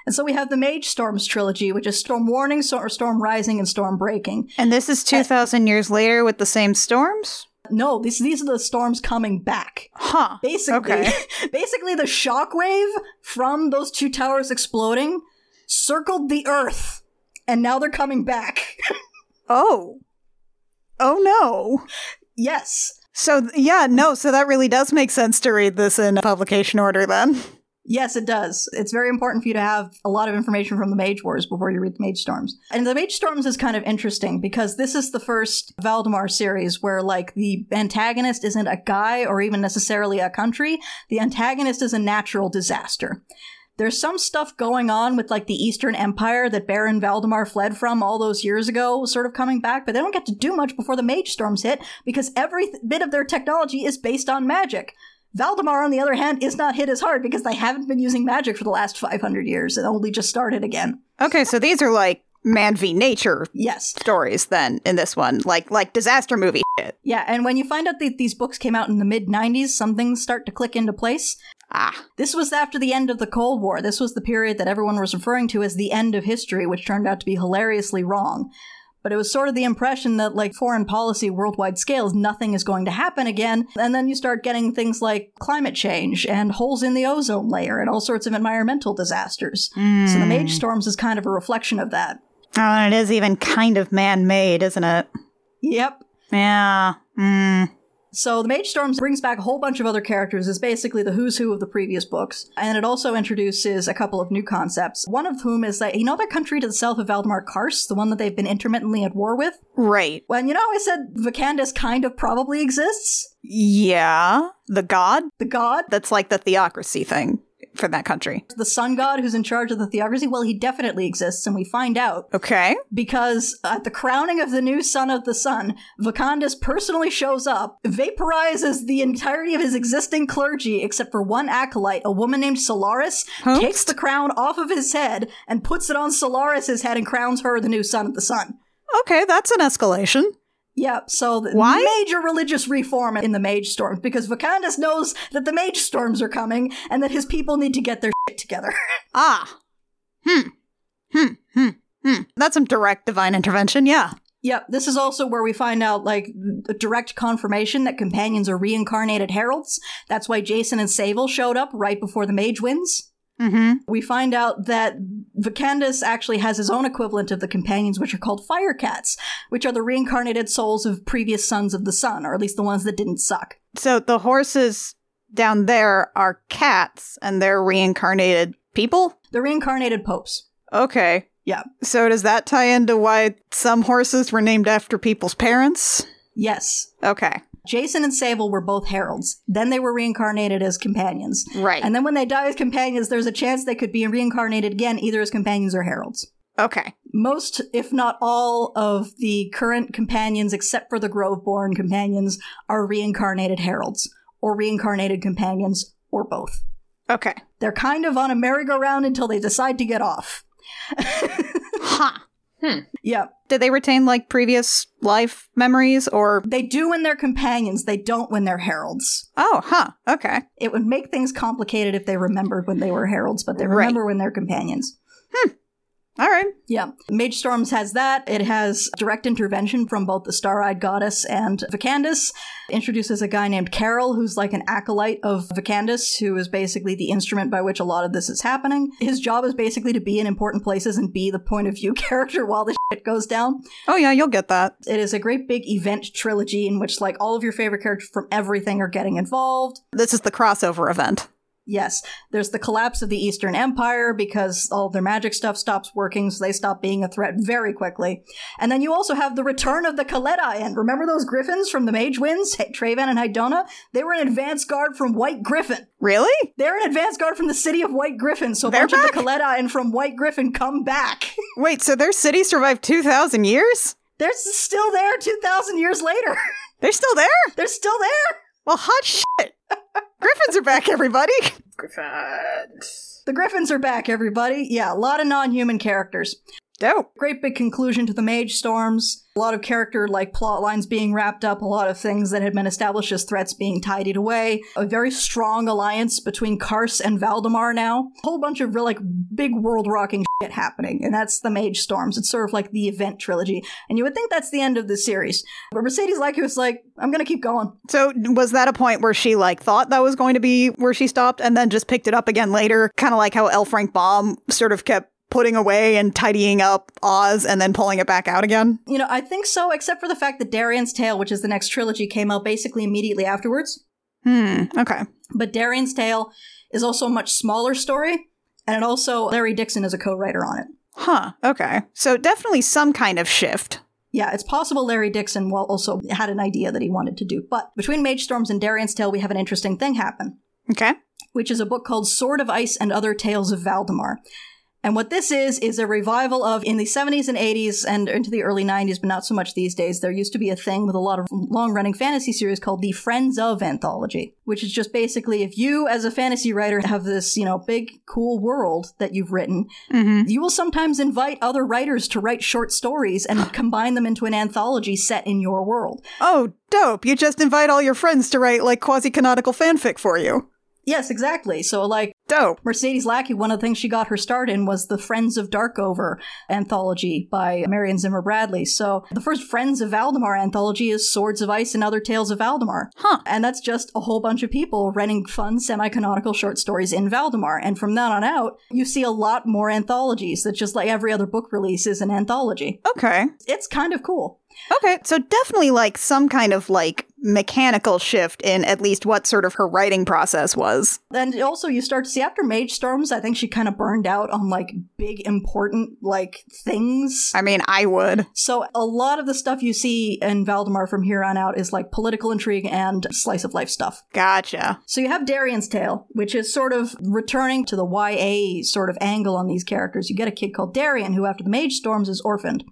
And so we have the Mage Storms trilogy, which is Storm Warning, Storm Rising, and Storm Breaking. And this is 2,000 years later with the same storms? No, these these are the storms coming back. Huh. Basically, Okay. basically the shockwave from those two towers exploding circled the Earth, and now they're coming back. Oh. Oh no. yes, So yeah, no, so that really does make sense to read this in publication order then. Yes, it does. It's very important for you to have a lot of information from the Mage Wars before you read the Mage Storms. And the Mage Storms is kind of interesting because this is the first Valdemar series where, like, the antagonist isn't a guy or even necessarily a country. The antagonist is a natural disaster. There's some stuff going on with, like, the Eastern Empire that Baron Valdemar fled from all those years ago, sort of coming back, but they don't get to do much before the Mage Storms hit because every th- bit of their technology is based on magic. Valdemar, on the other hand, is not hit as hard because they haven't been using magic for the last 500 years and only just started again. Okay, so these are like man v nature Yes. stories then in this one, like like disaster movie shit. Yeah, and when you find out that these books came out in the mid 90s, some things start to click into place. Ah, This was after the end of the Cold War. This was the period that everyone was referring to as the end of history, which turned out to be hilariously wrong. But it was sort of the impression that, like, foreign policy worldwide scales, nothing is going to happen again. And then you start getting things like climate change and holes in the ozone layer and all sorts of environmental disasters. So the Mage Storms is kind of a reflection of that. oh, and it is even kind of man made, isn't it? Yep. Yeah. Mm. So the Mage Storms brings back a whole bunch of other characters. It's basically the who's who of the previous books. And it also introduces a couple of new concepts. One of whom is that, you know that country to the south of Valdemar, Karse, the one that they've been intermittently at war with? Right. Well, you know I said Vkandis kind of probably exists? Yeah. The god? The god? That's like the theocracy thing for that country. The sun god who's in charge of the theocracy? Well, he definitely exists, and we find out Okay. because at the crowning of the new son of the sun, Vkandis personally shows up, vaporizes the entirety of his existing clergy except for one acolyte, a woman named Solaris, takes the crown off of his head and puts it on Solaris's head and crowns her the new son of the sun. Okay, that's an escalation. Yep, so Why? major religious reform in the Mage Storms because Vkandis knows that the Mage Storms are coming and that his people need to get their shit together. Ah. Hmm. Hmm. Hmm. Hmm. That's some direct divine intervention, yeah. Yep, this is also where we find out, like, a direct confirmation that companions are reincarnated heralds. That's why Jason and Sable showed up right before the mage winds. Mm-hmm. We find out that Vkandis actually has his own equivalent of the companions, which are called fire cats, which are the reincarnated souls of previous sons of the sun, or at least the ones that didn't suck. So the horses down there are cats and they're reincarnated people? The reincarnated popes. Okay. Yeah. So does that tie into why some horses were named after people's parents? Yes. Okay. Jason and Sable were both heralds. Then they were reincarnated as companions. Right. And then when they die as companions, there's a chance they could be reincarnated again, either as companions or heralds. okay. Most, if not all, of the current companions, except for the Groveborn companions, are reincarnated heralds, or reincarnated companions, or both. Okay. They're kind of on a merry-go-round until they decide to get off. Huh. Yeah, Did they retain like previous life memories or they do when they're companions, they don't when they're heralds. Oh, huh. Okay. It would make things complicated if they remembered when they were heralds, but they Right. remember when they're companions. All right. Yeah. Mage Storms has that. It has direct intervention from both the Star Eyed Goddess and Vkandis. Introduces a guy named Karal, who's like an acolyte of Vkandis, who is basically the instrument by which a lot of this is happening. His job is basically to be in important places and be the point of view character while the shit goes down. Oh yeah, you'll get that. It is a great big event trilogy in which like all of your favorite characters from everything are getting involved. This is the crossover event. Yes, there's the collapse of the Eastern Empire because all of their magic stuff stops working, so they stop being a threat very quickly. And then you also have the return of the Kaled'a'in, and remember those griffins from the Mage Winds, Hey, Treyvan and Hydona? They were an advance guard from White Gryphon. Really? They're an advance guard from the city of White Gryphon, so a They're bunch of the Kaled'a'in and from White Gryphon come back. Wait, so their city survived 2,000 years? They're still there 2,000 years later. They're still there? They're still there. Well, hot shit. Griffins are back, everybody. Griffins. The Griffins are back, everybody. Yeah, a lot of non human characters. Dope. great big conclusion to the mage storms a lot of character like plot lines being wrapped up a lot of things that had been established as threats being tidied away a very strong alliance between karse and valdemar now a whole bunch of real like big world rocking shit happening and that's the mage storms it's sort of like the event trilogy and you would think that's the end of the series but mercedes lackey was like i'm gonna keep going So was that a point where she like thought that was going to be where she stopped and then just picked it up again later? Kind of like how L. Frank Baum sort of kept putting away and tidying up Oz and then pulling it back out again? you know i think so except for the fact that darian's tale which is the next trilogy came out basically immediately afterwards Hmm. Okay. But Darian's Tale is also a much smaller story, and it also Larry Dixon is a co-writer on it. Huh. Okay. So definitely some kind of shift. Yeah, it's possible Larry Dixon well also had an idea that he wanted to do. But between Mage Storms and Darian's Tale, we have an interesting thing happen, Okay. which is a book called Sword of Ice and Other Tales of Valdemar. And what this is, is a revival of in the 70s and 80s and into the early 90s, but not so much these days. There used to be a thing with a lot of long running fantasy series called the Friends of Anthology, which is just basically if you, as a fantasy writer, have this, you know, big, cool world that you've written, Mm-hmm. you will sometimes invite other writers to write short stories and combine them into an anthology set in your world. Oh, dope. You just invite all your friends to write like quasi canonical fanfic for you. Yes, exactly. So, like, Dope. Mercedes Lackey, one of the things she got her start in was the Friends of Darkover anthology by Marion Zimmer Bradley. So the first Friends of Valdemar anthology is Swords of Ice and Other Tales of Valdemar. Huh. And that's just a whole bunch of people writing fun, semi canonical short stories in Valdemar. And from then on out, you see a lot more anthologies that just like every other book release is an anthology. Okay. It's kind of cool. Okay. So definitely like some kind of like mechanical shift in at least what sort of her writing process was. And also, you start to see after Mage Storms, I think she kind of burned out on like big, important like things. I mean, I would. So a lot of the stuff you see in Valdemar from here on out is like political intrigue and slice of life stuff. Gotcha. So you have Darian's Tale, which is sort of returning to the YA sort of angle on these characters. You get a kid called Darian who after the Mage Storms is orphaned.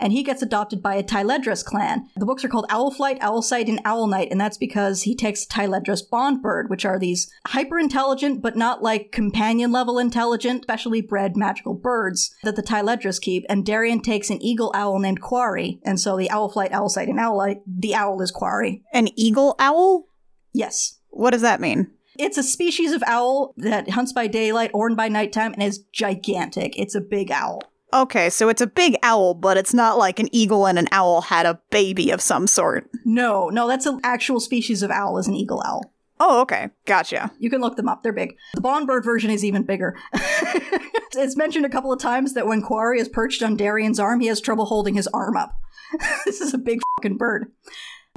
And he gets adopted by a Tayledras clan. The books are called Owlflight, Owlsight, and Owl Knight, and that's because he takes Tayledras bondbird, which are these hyper intelligent, but not like companion level intelligent, specially bred magical birds that the Tayledras keep. And Darian takes an eagle owl named Kuari, and so the Owlflight, Owlsight, and Owlknight, the owl is Kuari. An eagle owl? Yes. What does that mean? It's a species of owl that hunts by daylight or by nighttime and is gigantic. It's a big owl. Okay, so it's a big owl, but it's not like an eagle and an owl had a baby of some sort. No, no, that's an actual species of owl, is an eagle owl. Oh, okay. Gotcha. You can look them up, they're big. The Bondbird version is even bigger. it's mentioned a couple of times that when Kuari is perched on Darian's arm, he has trouble holding his arm up. this is a big fucking bird.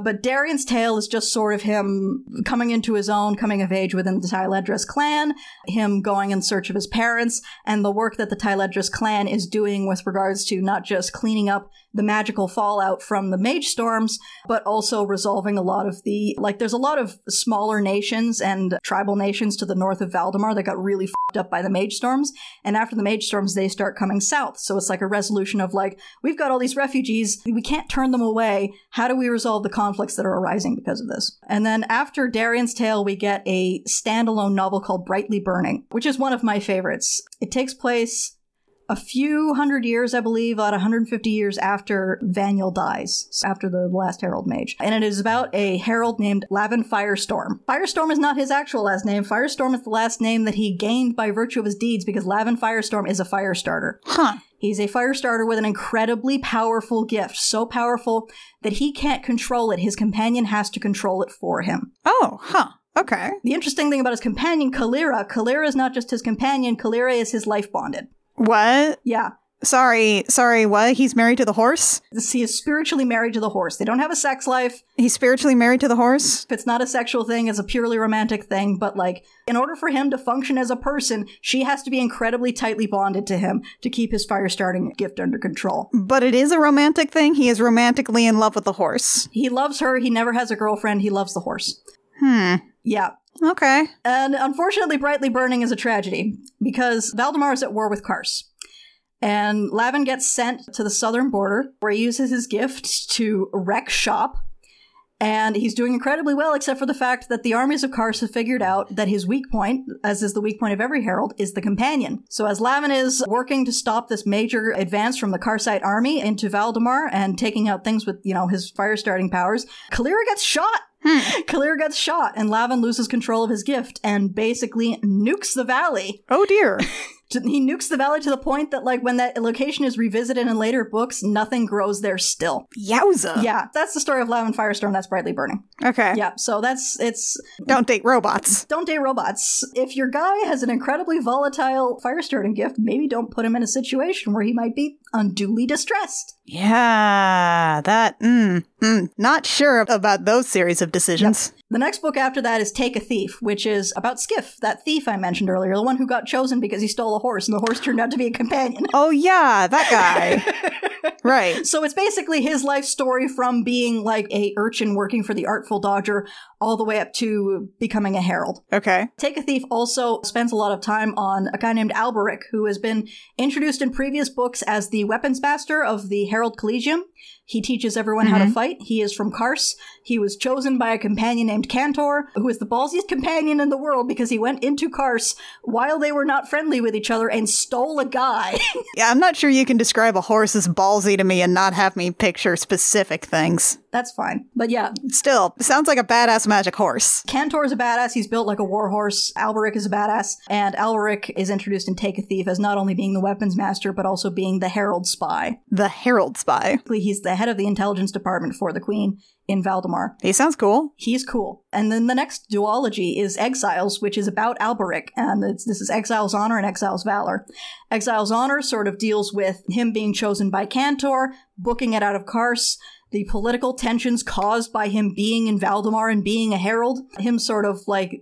But Darian's tale is just sort of him coming into his own, coming of age within the Tayledras clan, him going in search of his parents, and the work that the Tayledras clan is doing with regards to not just cleaning up the magical fallout from the mage storms, but also resolving a lot of the like there's a lot of smaller nations and tribal nations to the north of Valdemar that got really fucked up by the mage storms. And after the mage storms, they start coming south. So it's like a resolution of like, we've got all these refugees, we can't turn them away. How do we resolve the conflicts that are arising because of this? And then after Darian's Tale, we get a standalone novel called Brightly Burning, which is one of my favorites. It takes place a few hundred years, I believe, about 150 years after Vanyel dies, after the last Herald Mage. And it is about a herald named Lavan Firestorm. Firestorm is not his actual last name. Firestorm is the last name that he gained by virtue of his deeds because Lavan Firestorm is a fire starter. Huh. He's a fire starter with an incredibly powerful gift, so powerful that he can't control it. His companion has to control it for him. Oh, huh. Okay. The interesting thing about his companion, Kalira, Kalira is not just his companion, Kalira is his life bonded. What? Yeah. Sorry, sorry, what? He's married to the horse? He is spiritually married to the horse. They don't have a sex life. He's spiritually married to the horse? If it's not a sexual thing, it's a purely romantic thing. But, like, in order for him to function as a person, she has to be incredibly tightly bonded to him to keep his fire starting gift under control. But it is a romantic thing. He is romantically in love with the horse. He loves her. He never has a girlfriend. He loves the horse. Hmm. Yeah. Okay. And unfortunately, Brightly Burning is a tragedy because Valdemar is at war with Karse. And Lavan gets sent to the southern border where he uses his gift to wreck shop. And he's doing incredibly well, except for the fact that the armies of Karse have figured out that his weak point, as is the weak point of every herald, is the companion. So as Lavan is working to stop this major advance from the Karsite army into Valdemar and taking out things with, you know, his fire starting powers, Kalira gets shot hmm. Kalir gets shot, and Lavan loses control of his gift and basically nukes the valley. Oh dear. He nukes the valley to the point that, like, when that location is revisited in later books, nothing grows there still. Yowza. Yeah, that's the story of Lavan Firestorm. That's brightly burning. Okay. Yeah, so that's it's. Don't date robots. Don't date robots. If your guy has an incredibly volatile fire starting gift, maybe don't put him in a situation where he might be unduly distressed. Yeah, that, mm, mm, not sure about those series of decisions. The next book after that is Take a Thief, which is about Skif, that thief I mentioned earlier, the one who got chosen because he stole a horse and the horse turned out to be a companion. Oh, yeah, that guy. right. So it's basically his life story from being like a urchin working for the Artful Dodger all the way up to becoming a herald. Okay. Take a Thief also spends a lot of time on a guy named Alberich, who has been introduced in previous books as the weapons master of the Herald Collegium. He teaches everyone how to mm-hmm. fight. He is from Karse. He was chosen by a companion named Kantor, who is the ballsiest companion in the world because he went into Karse while they were not friendly with each other and stole a guy. Yeah, I'm not sure you can describe a horse as ballsy to me and not have me picture specific things. That's fine. But yeah, Still, sounds like a badass magic horse. Kantor is a badass. He's built like a warhorse. Alberich is a badass. And Alberich is introduced in Take a Thief as not only being the weapons master, but also being the herald spy. The Herald Spy. He's the head of the intelligence department for the Queen in Valdemar. He sounds cool. He's cool. And then the next duology is Exiles, which is about Alberich. And it's, this is Exile's Honor and Exile's Valor. Exile's Honor sort of deals with him being chosen by Kantor, booking it out of Karse, the political tensions caused by him being in Valdemar and being a herald, him sort of like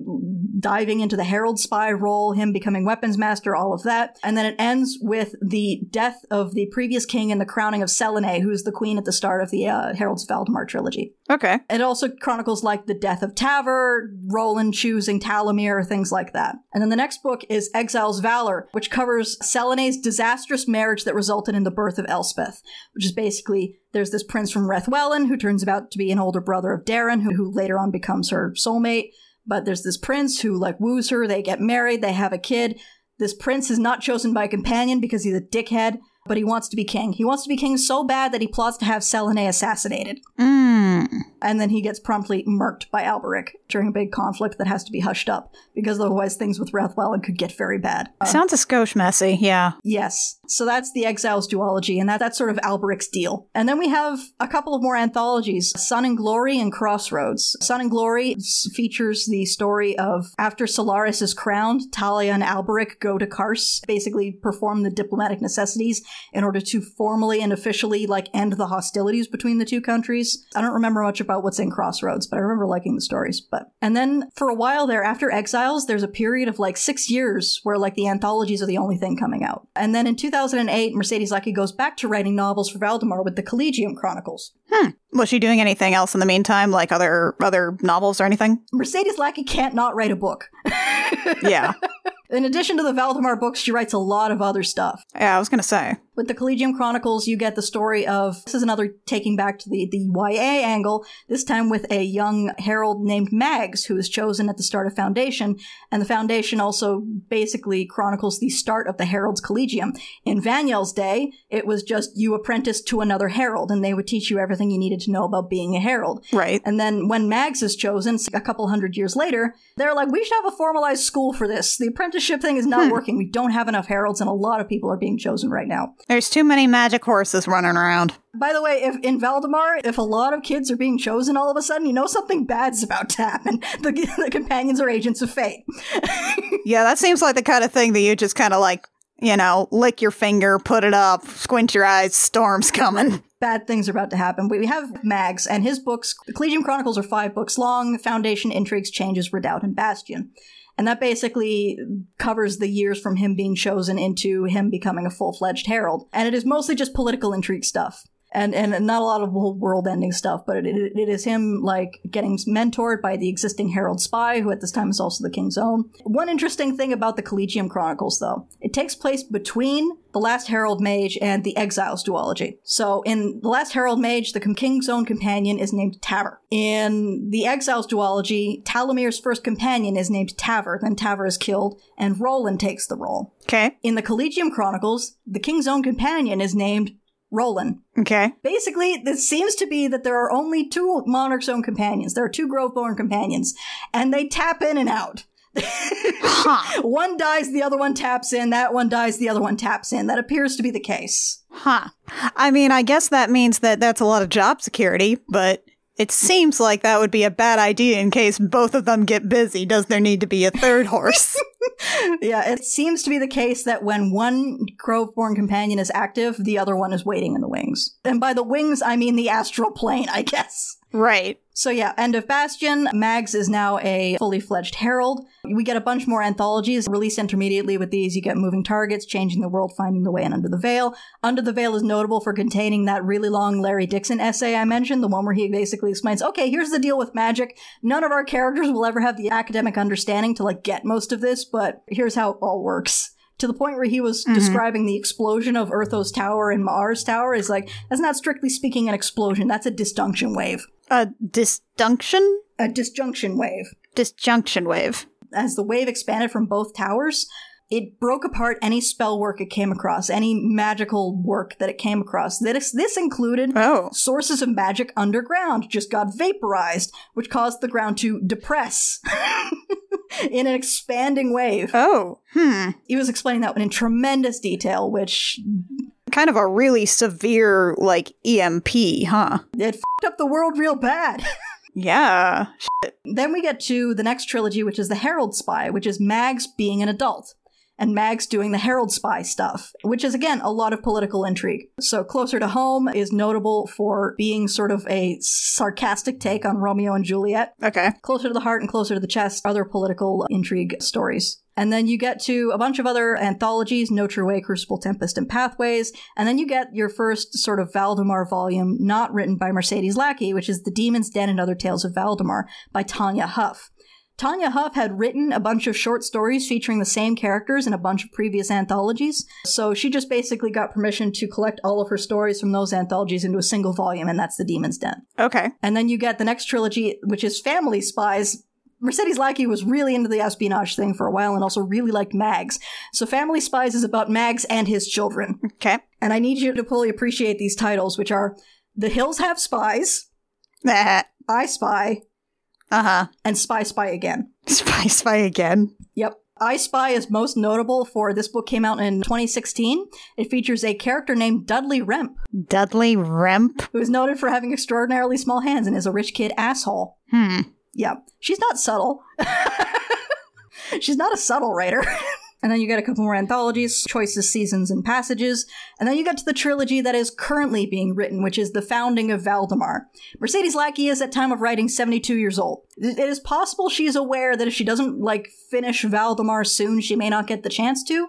diving into the herald spy role, him becoming weapons master, all of that. And then it ends with the death of the previous king and the crowning of Selenay, who's the queen at the start of the uh, Herald's Valdemar trilogy. Okay. It also chronicles like the death of Taver, Rolan choosing Talamir, things like that. And then the next book is Exile's Valor, which covers Selenay's disastrous marriage that resulted in the birth of Elspeth, which is basically there's this prince from Rethwellan who turns out to be an older brother of Daren, who, who later on becomes her soulmate. But there's this prince who like woos her, they get married, they have a kid. This prince is not chosen by a companion because he's a dickhead, but he wants to be king. He wants to be king so bad that he plots to have Selenay assassinated. Mm. And then he gets promptly murked by Alberich during a big conflict that has to be hushed up, because otherwise things with Rethwellan could get very bad. Uh, Sounds a skosh messy, yeah. yes. So that's the Exiles duology, and that, that's sort of Alberich's deal. And then we have a couple of more anthologies Sun and Glory and Crossroads. Sun and Glory features the story of after Solaris is crowned, Talia and Alberich go to Karse, basically perform the diplomatic necessities in order to formally and officially like end the hostilities between the two countries. I don't remember much about what's in Crossroads, but I remember liking the stories. But and then for a while there, after Exiles, there's a period of like six years where like the anthologies are the only thing coming out. And then in 2008, Mercedes Lackey goes back to writing novels for Valdemar with the Collegium Chronicles. Hmm. Was she doing anything else in the meantime, like other other novels or anything? Mercedes Lackey can't not write a book. Yeah. In addition to the Valdemar books, she writes a lot of other stuff. yeah, I was gonna say. With the Collegium Chronicles, you get the story of this is another taking back to the, the YA angle, this time with a young herald named Mags, who is chosen at the start of Foundation. And the Foundation also basically chronicles the start of the Herald's Collegium. In Vanyel's day, it was just you apprenticed to another herald, and they would teach you everything you needed to know about being a herald. Right. And then when Mags is chosen, a couple hundred years later, they're like, we should have a formalized school for this. The apprenticeship thing is not hmm. working. We don't have enough heralds, and a lot of people are being chosen right now. There's too many magic horses running around. By the way, if in Valdemar, if a lot of kids are being chosen all of a sudden, you know something bad's about to happen. The, the companions are agents of fate. Yeah, that seems like the kind of thing that you just kind of like, you know, lick your finger, put it up, squint your eyes, storm's coming. Bad things are about to happen. We have Mags, and his books, the Collegium Chronicles, are five books long Foundation, Intrigues, Changes, Redoubt, and Bastion. And that basically covers the years from him being chosen into him becoming a full fledged herald. And it is mostly just political intrigue stuff. And, and not a lot of world ending stuff, but it, it, it is him like getting mentored by the existing Herald spy, who at this time is also the King's Own. One interesting thing about the Collegium Chronicles, though, it takes place between the Last Herald Mage and the Exiles duology. So in the Last Herald Mage, the King's Own companion is named Taver. In the Exiles duology, Talamir's first companion is named Taver. Then Taver is killed, and Rolan takes the role. Okay. In the Collegium Chronicles, the King's Own companion is named Rolan. Okay. Basically, this seems to be that there are only two Monarch's Own companions. There are two Groveborn companions, and they tap in and out. Huh. one dies, the other one taps in. That one dies, the other one taps in. That appears to be the case. Huh. I mean, I guess that means that that's a lot of job security, but it seems like that would be a bad idea in case both of them get busy. Does there need to be a third horse? Yeah, it seems to be the case that when one Groveborn companion is active, the other one is waiting in the wings. And by the wings, I mean the astral plane, I guess. Right. So yeah, end of Bastion. Mags is now a fully fledged herald. We get a bunch more anthologies released intermediately with these. You get Moving Targets, Changing the World, Finding the Way, and Under the Veil. Under the Veil is notable for containing that really long Larry Dixon essay I mentioned, the one where he basically explains, okay, here's the deal with magic. None of our characters will ever have the academic understanding to like get most of this, but here's how it all works to the point where he was mm-hmm. describing the explosion of Urtho's Tower and Ma'ar's Tower is like that's not strictly speaking an explosion that's a disjunction wave A disjunction? a disjunction wave Disjunction wave. as the wave expanded from both towers it broke apart any spell work it came across any magical work that it came across this this included Oh. sources of magic underground just got vaporized which caused the ground to depress in an expanding wave Oh. Hmm. he was explaining that one in tremendous detail which Kind of a really severe, like, EMP, huh? It fucked up the world real bad. Yeah. then we get to the next trilogy, which is the Herald Spy, which is Mags being an adult. And Mags doing the Herald Spy stuff, which is again a lot of political intrigue. So, Closer to Home is notable for being sort of a sarcastic take on Romeo and Juliet. Okay. Closer to the Heart and Closer to the Chest, other political intrigue stories. And then you get to a bunch of other anthologies, No True Way, Crucible, Tempest, and Pathways. And then you get your first sort of Valdemar volume, not written by Mercedes Lackey, which is The Demon's Den and Other Tales of Valdemar by Tanya Huff. Tanya Huff had written a bunch of short stories featuring the same characters in a bunch of previous anthologies. So she just basically got permission to collect all of her stories from those anthologies into a single volume, and that's The Demon's Den. Okay. And then you get the next trilogy, which is Family Spies. Mercedes Lackey was really into the espionage thing for a while and also really liked Mags. So Family Spies is about Mags and his children. Okay. And I need you to fully appreciate these titles, which are The Hills Have Spies, I Spy, huh. and Spy Spy Again. Spy, spy again. Yep. I Spy is most notable for this book came out in 2016. It features a character named Dudley Remp, Dudley Remp. who is noted for having extraordinarily small hands and is a rich kid asshole. Hmm. Yeah. She's not subtle. She's not a subtle writer. And then you get a couple more anthologies, choices, seasons, and passages. And then you get to the trilogy that is currently being written, which is The Founding of Valdemar. Mercedes Lackey is at time of writing 72 years old. It is possible she's aware that if she doesn't like finish Valdemar soon, she may not get the chance to.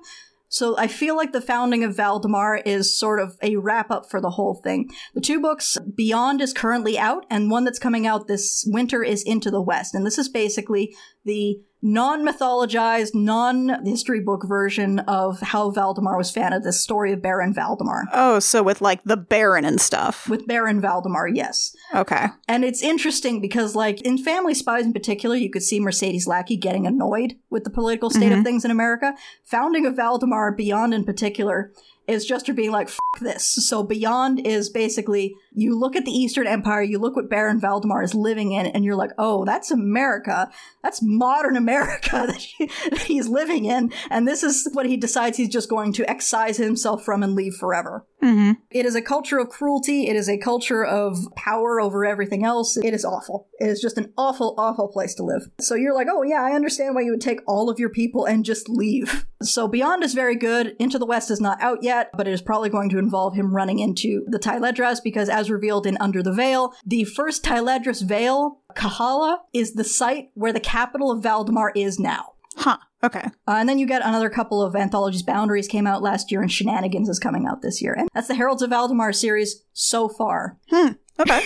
So I feel like the founding of Valdemar is sort of a wrap up for the whole thing. The two books, Beyond is currently out, and one that's coming out this winter is Into the West. And this is basically the non mythologized, non history book version of how Valdemar was fan of this story of Baron Valdemar. Oh, so with like the Baron and stuff. With Baron Valdemar, yes. Okay. And it's interesting because, like, in Family Spies in particular, you could see Mercedes Lackey getting annoyed with the political state of mm-hmm. things in America. Founding of Valdemar, Beyond in particular, is just her being like, F this. So Beyond is basically you look at the Eastern Empire, you look what Baron Valdemar is living in, and you're like, oh, that's America. That's modern America that, he, that he's living in. And this is what he decides he's just going to excise himself from and leave forever. Mm-hmm. It is a culture of cruelty. It is a culture of power over everything else. It is awful. It is just an awful, awful place to live. So you're like, oh, yeah, I understand why you would take all of your people and just leave. So Beyond is very good. Into the West is not out yet, but it is probably going to involve him running into the Tayledras because, as revealed in Under the Veil, the first Tayledras Veil, Kahala, is the site where the capital of Valdemar is now. Huh. Okay. Uh, and then you get another couple of anthologies. Boundaries came out last year, and Shenanigans is coming out this year. And that's the Heralds of Valdemar series so far. Hmm. Okay.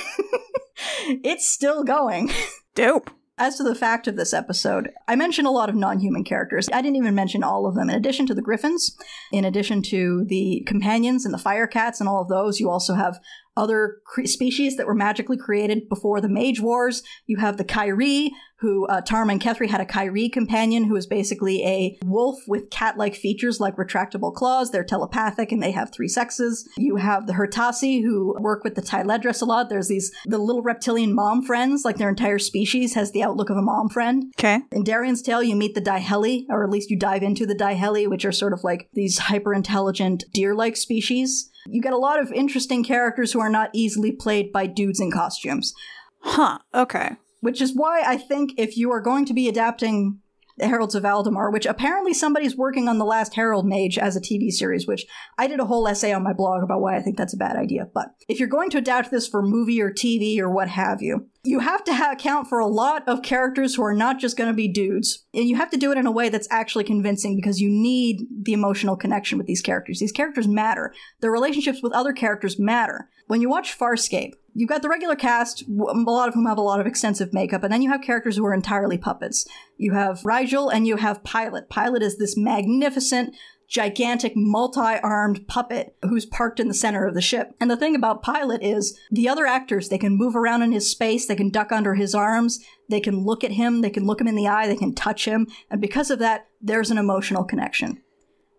it's still going. Dope. As to the fact of this episode, I mentioned a lot of non human characters. I didn't even mention all of them. In addition to the griffins, in addition to the companions and the fire cats and all of those, you also have other cre- species that were magically created before the Mage Wars. You have the kyree, who uh, Tarm and Kethry had a kyree companion who is basically a wolf with cat-like features like retractable claws. They're telepathic and they have three sexes. You have the hertasi who work with the Tayledras a lot. There's these the little reptilian mom friends, like their entire species has the outlook of a mom friend. Okay. In Darian's Tale, you meet the dyheli, or at least you dive into the dyheli, which are sort of like these hyper intelligent deer like species. You get a lot of interesting characters who are not easily played by dudes in costumes, Huh. Okay. which is why I think if you are going to be adapting Heralds of Valdemar, which apparently somebody's working on The Last Herald Mage as a TV series, which I did a whole essay on my blog about why I think that's a bad idea. But if you're going to adapt this for movie or TV or what have you, you have to account for a lot of characters who are not just going to be dudes. And you have to do it in a way that's actually convincing because you need the emotional connection with these characters. These characters matter. Their relationships with other characters matter. When you watch Farscape, you've got the regular cast, a lot of whom have a lot of extensive makeup, and then you have characters who are entirely puppets. You have Rygel and you have Pilot. Pilot is this magnificent, gigantic, multi armed puppet who's parked in the center of the ship. And the thing about Pilot is the other actors, they can move around in his space, they can duck under his arms, they can look at him, they can look him in the eye, they can touch him, and because of that, there's an emotional connection.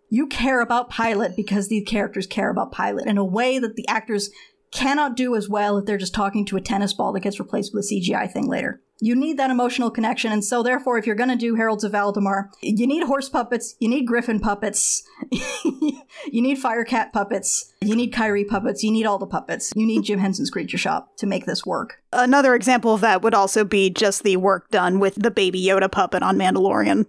You care about Pilot because these characters care about Pilot in a way that the actors cannot do as well if they're just talking to a tennis ball that gets replaced with a CGI thing later. You need that emotional connection, and so therefore, if you're going to do Heralds of Valdemar, you need horse puppets, you need griffin puppets, you need firecat puppets, you need kyree puppets, you need all the puppets. You need Jim Henson's Creature Shop to make this work. Another example of that would also be just the work done with the baby Yoda puppet on Mandalorian.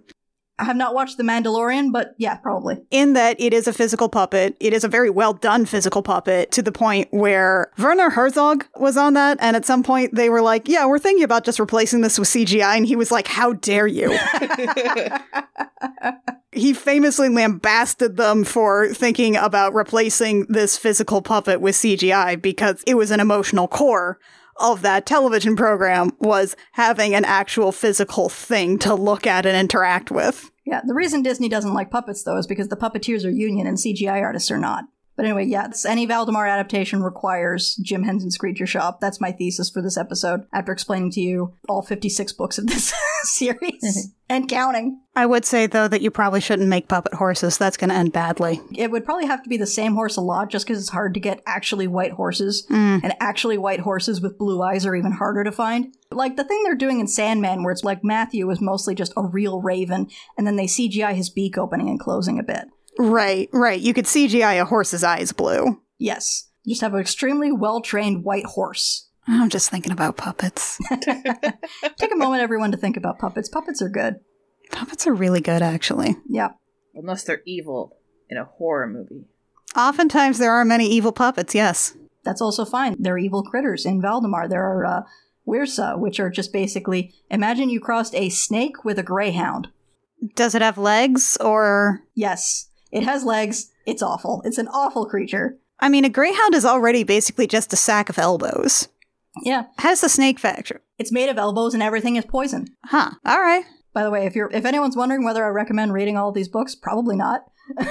I have not watched The Mandalorian, but yeah, probably. In that it is a physical puppet. It is a very well done physical puppet to the point where Werner Herzog was on that. And at some point they were like, yeah, we're thinking about just replacing this with CGI. And he was like, how dare you? he famously lambasted them for thinking about replacing this physical puppet with CGI because it was an emotional core of that television program was having an actual physical thing to look at and interact with. Yeah, the reason Disney doesn't like puppets, though, is because the puppeteers are union and CGI artists are not. But anyway, yeah, any Valdemar adaptation requires Jim Henson's Creature Shop. That's my thesis for this episode, after explaining to you all 56 books of this series and counting. I would say, though, that you probably shouldn't make puppet horses. That's going to end badly. It would probably have to be the same horse a lot just because it's hard to get actually white horses. Mm. And actually white horses with blue eyes are even harder to find. Like the thing they're doing in Sandman, where it's like Matthew is mostly just a real raven, and then they CGI his beak opening and closing a bit. Right, right. You could CGI a horse's eyes blue. Yes. You just have an extremely well trained white horse. I'm just thinking about puppets. Take a moment, everyone, to think about puppets. Puppets are good. puppets are really good, actually. Yeah. Unless they're evil in a horror movie. Oftentimes there are many evil puppets, yes. That's also fine. There are evil critters in Valdemar. There are uh, Wyrsa, which are just basically imagine you crossed a snake with a greyhound. Does it have legs or. Yes, it has legs. It's awful. It's an awful creature. I mean, a greyhound is already basically just a sack of elbows. Yeah, Has the snake factor. it's made of elbows and everything is poison. Huh. All right. By the way, if you're if anyone's wondering whether I recommend reading all of these books, probably not.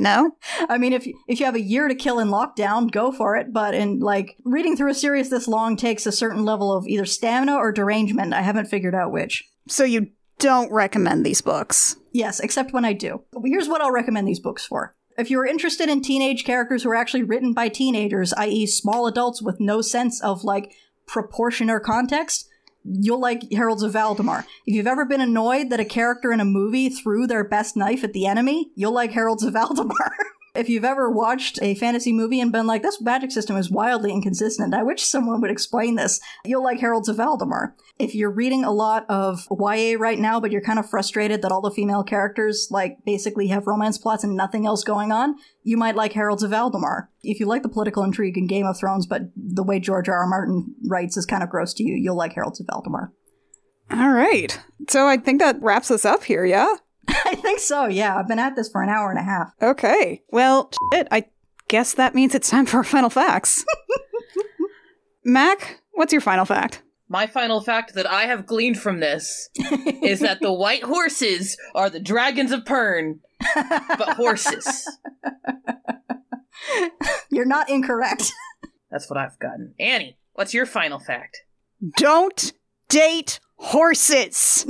No? I mean, if you, if you have a year to kill in lockdown, go for it. But in like reading through a series this long takes a certain level of either stamina or derangement. I haven't figured out which. So you don't recommend these books. Yes, except when I do. Here's what I'll recommend these books for. If you're interested in teenage characters who are actually written by teenagers, i.e., small adults with no sense of like proportion or context, you'll like Heralds of Valdemar. If you've ever been annoyed that a character in a movie threw their best knife at the enemy, you'll like Heralds of Valdemar. if you've ever watched a fantasy movie and been like, this magic system is wildly inconsistent, I wish someone would explain this, you'll like Heralds of Valdemar. If you're reading a lot of YA right now, but you're kind of frustrated that all the female characters, like, basically have romance plots and nothing else going on, you might like Heralds of Valdemar. If you like the political intrigue in Game of Thrones, but the way George R. R. Martin writes is kind of gross to you, you'll like Heralds of Valdemar. All right. So I think that wraps us up here, yeah? I think so, yeah. I've been at this for an hour and a half. Okay. Well, shit, I guess that means it's time for our final facts. Mac, what's your final fact? My final fact that I have gleaned from this is that the white horses are the dragons of Pern, but horses. You're not incorrect. That's what I've gotten. Annie, what's your final fact? Don't date horses.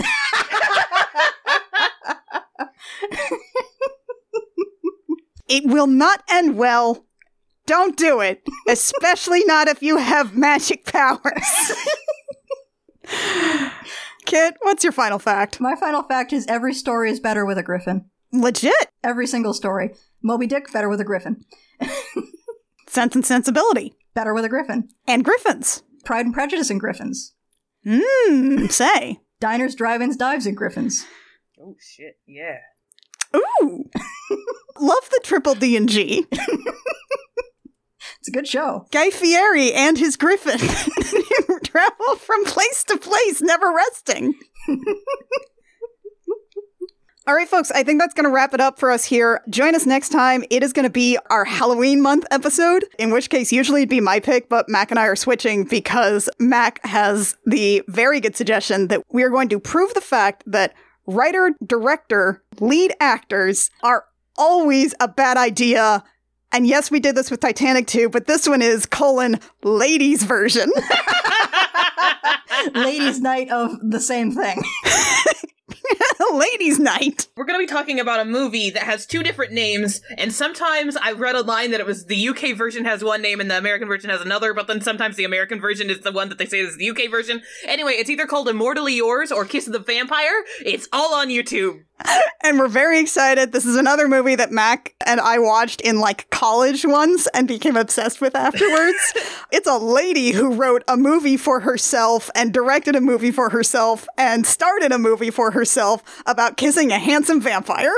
it will not end well. Don't do it, especially not if you have magic powers. Kit, what's your final fact? My final fact is every story is better with a griffin. Legit. Every single story. Moby Dick, better with a griffin. Sense and sensibility. Better with a griffin. And griffins. Pride and Prejudice and griffins. Mmm, say. Diners, drive-ins, dives and griffins. Oh shit, yeah. Ooh. Love the triple D and G. It's a good show. Guy Fieri and his griffin travel from place to place, never resting. All right, folks, I think that's going to wrap it up for us here. Join us next time. It is going to be our Halloween month episode, in which case, usually it'd be my pick, but Mac and I are switching because Mac has the very good suggestion that we are going to prove the fact that writer, director, lead actors are always a bad idea. And yes, we did this with Titanic too, but this one is colon ladies version. Ladies' night of the same thing. ladies night. We're going to be talking about a movie that has two different names, and sometimes I read a line that it was the UK version has one name and the American version has another, but then sometimes the American version is the one that they say is the UK version. Anyway, it's either called Immortally Yours or Kiss of the Vampire. It's all on YouTube. And we're very excited. This is another movie that Mac and I watched in like college once and became obsessed with afterwards. it's a lady who wrote a movie for herself and directed a movie for herself and started a movie for herself about kissing a handsome vampire.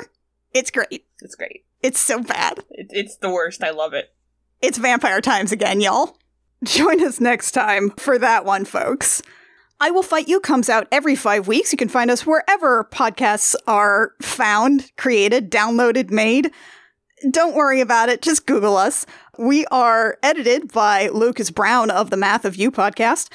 It's great. It's great. It's so bad. It, it's the worst. I love it. It's vampire times again, y'all. Join us next time for that one, folks. I Will Fight You comes out every five weeks. You can find us wherever podcasts are found, created, downloaded, made. Don't worry about it. Just Google us. We are edited by Lucas Brown of the Math of You podcast.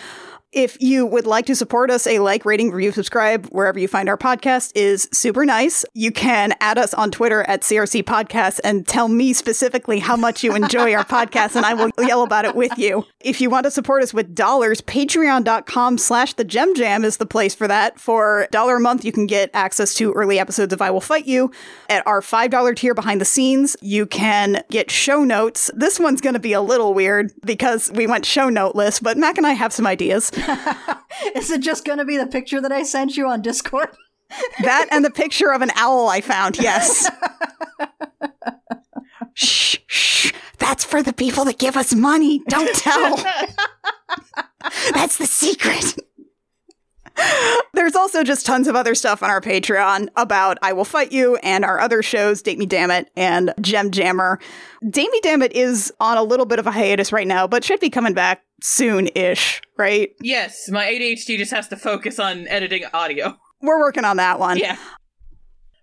If you would like to support us, a like, rating, review, subscribe wherever you find our podcast is super nice. You can add us on Twitter at CRC Podcast and tell me specifically how much you enjoy our podcast, and I will yell about it with you. If you want to support us with dollars, patreon.com slash the gem jam is the place for that. For dollar a month, you can get access to early episodes of I Will Fight You. At our $5 tier behind the scenes, you can get show notes. This one's going to be a little weird because we went show noteless, but Mac and I have some ideas. Is it just going to be the picture that I sent you on Discord? That and the picture of an owl I found, yes. shh, shh. That's for the people that give us money. Don't tell. That's the secret. There's also just tons of other stuff on our Patreon about I Will Fight You and our other shows, Date Me Damn It and Gem Jammer. Date Me Damn It is on a little bit of a hiatus right now, but should be coming back soon ish, right? Yes, my ADHD just has to focus on editing audio. We're working on that one. Yeah.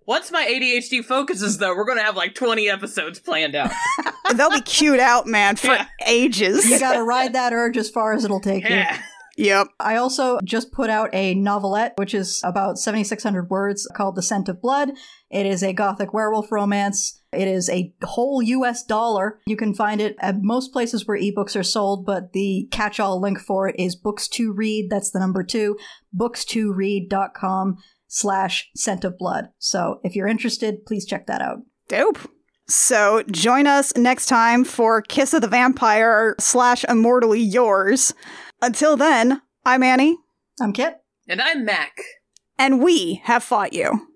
Once my ADHD focuses, though, we're going to have like 20 episodes planned out. They'll be queued out, man, for Yeah. ages. You gotta ride that urge as far as it'll take you. yeah. Yep. I also just put out a novelette, which is about 7,600 words, called The Scent of Blood. It is a gothic werewolf romance. It is a whole US dollar. You can find it at most places where ebooks are sold, but the catch all link for it is books to read. That's the number two, books2read.com slash scent of blood. So if you're interested, please check that out. Dope. So join us next time for Kiss of the Vampire slash Immortally Yours. Until then, I'm Annie, I'm Kit. And I'm Mac. and we have fought you.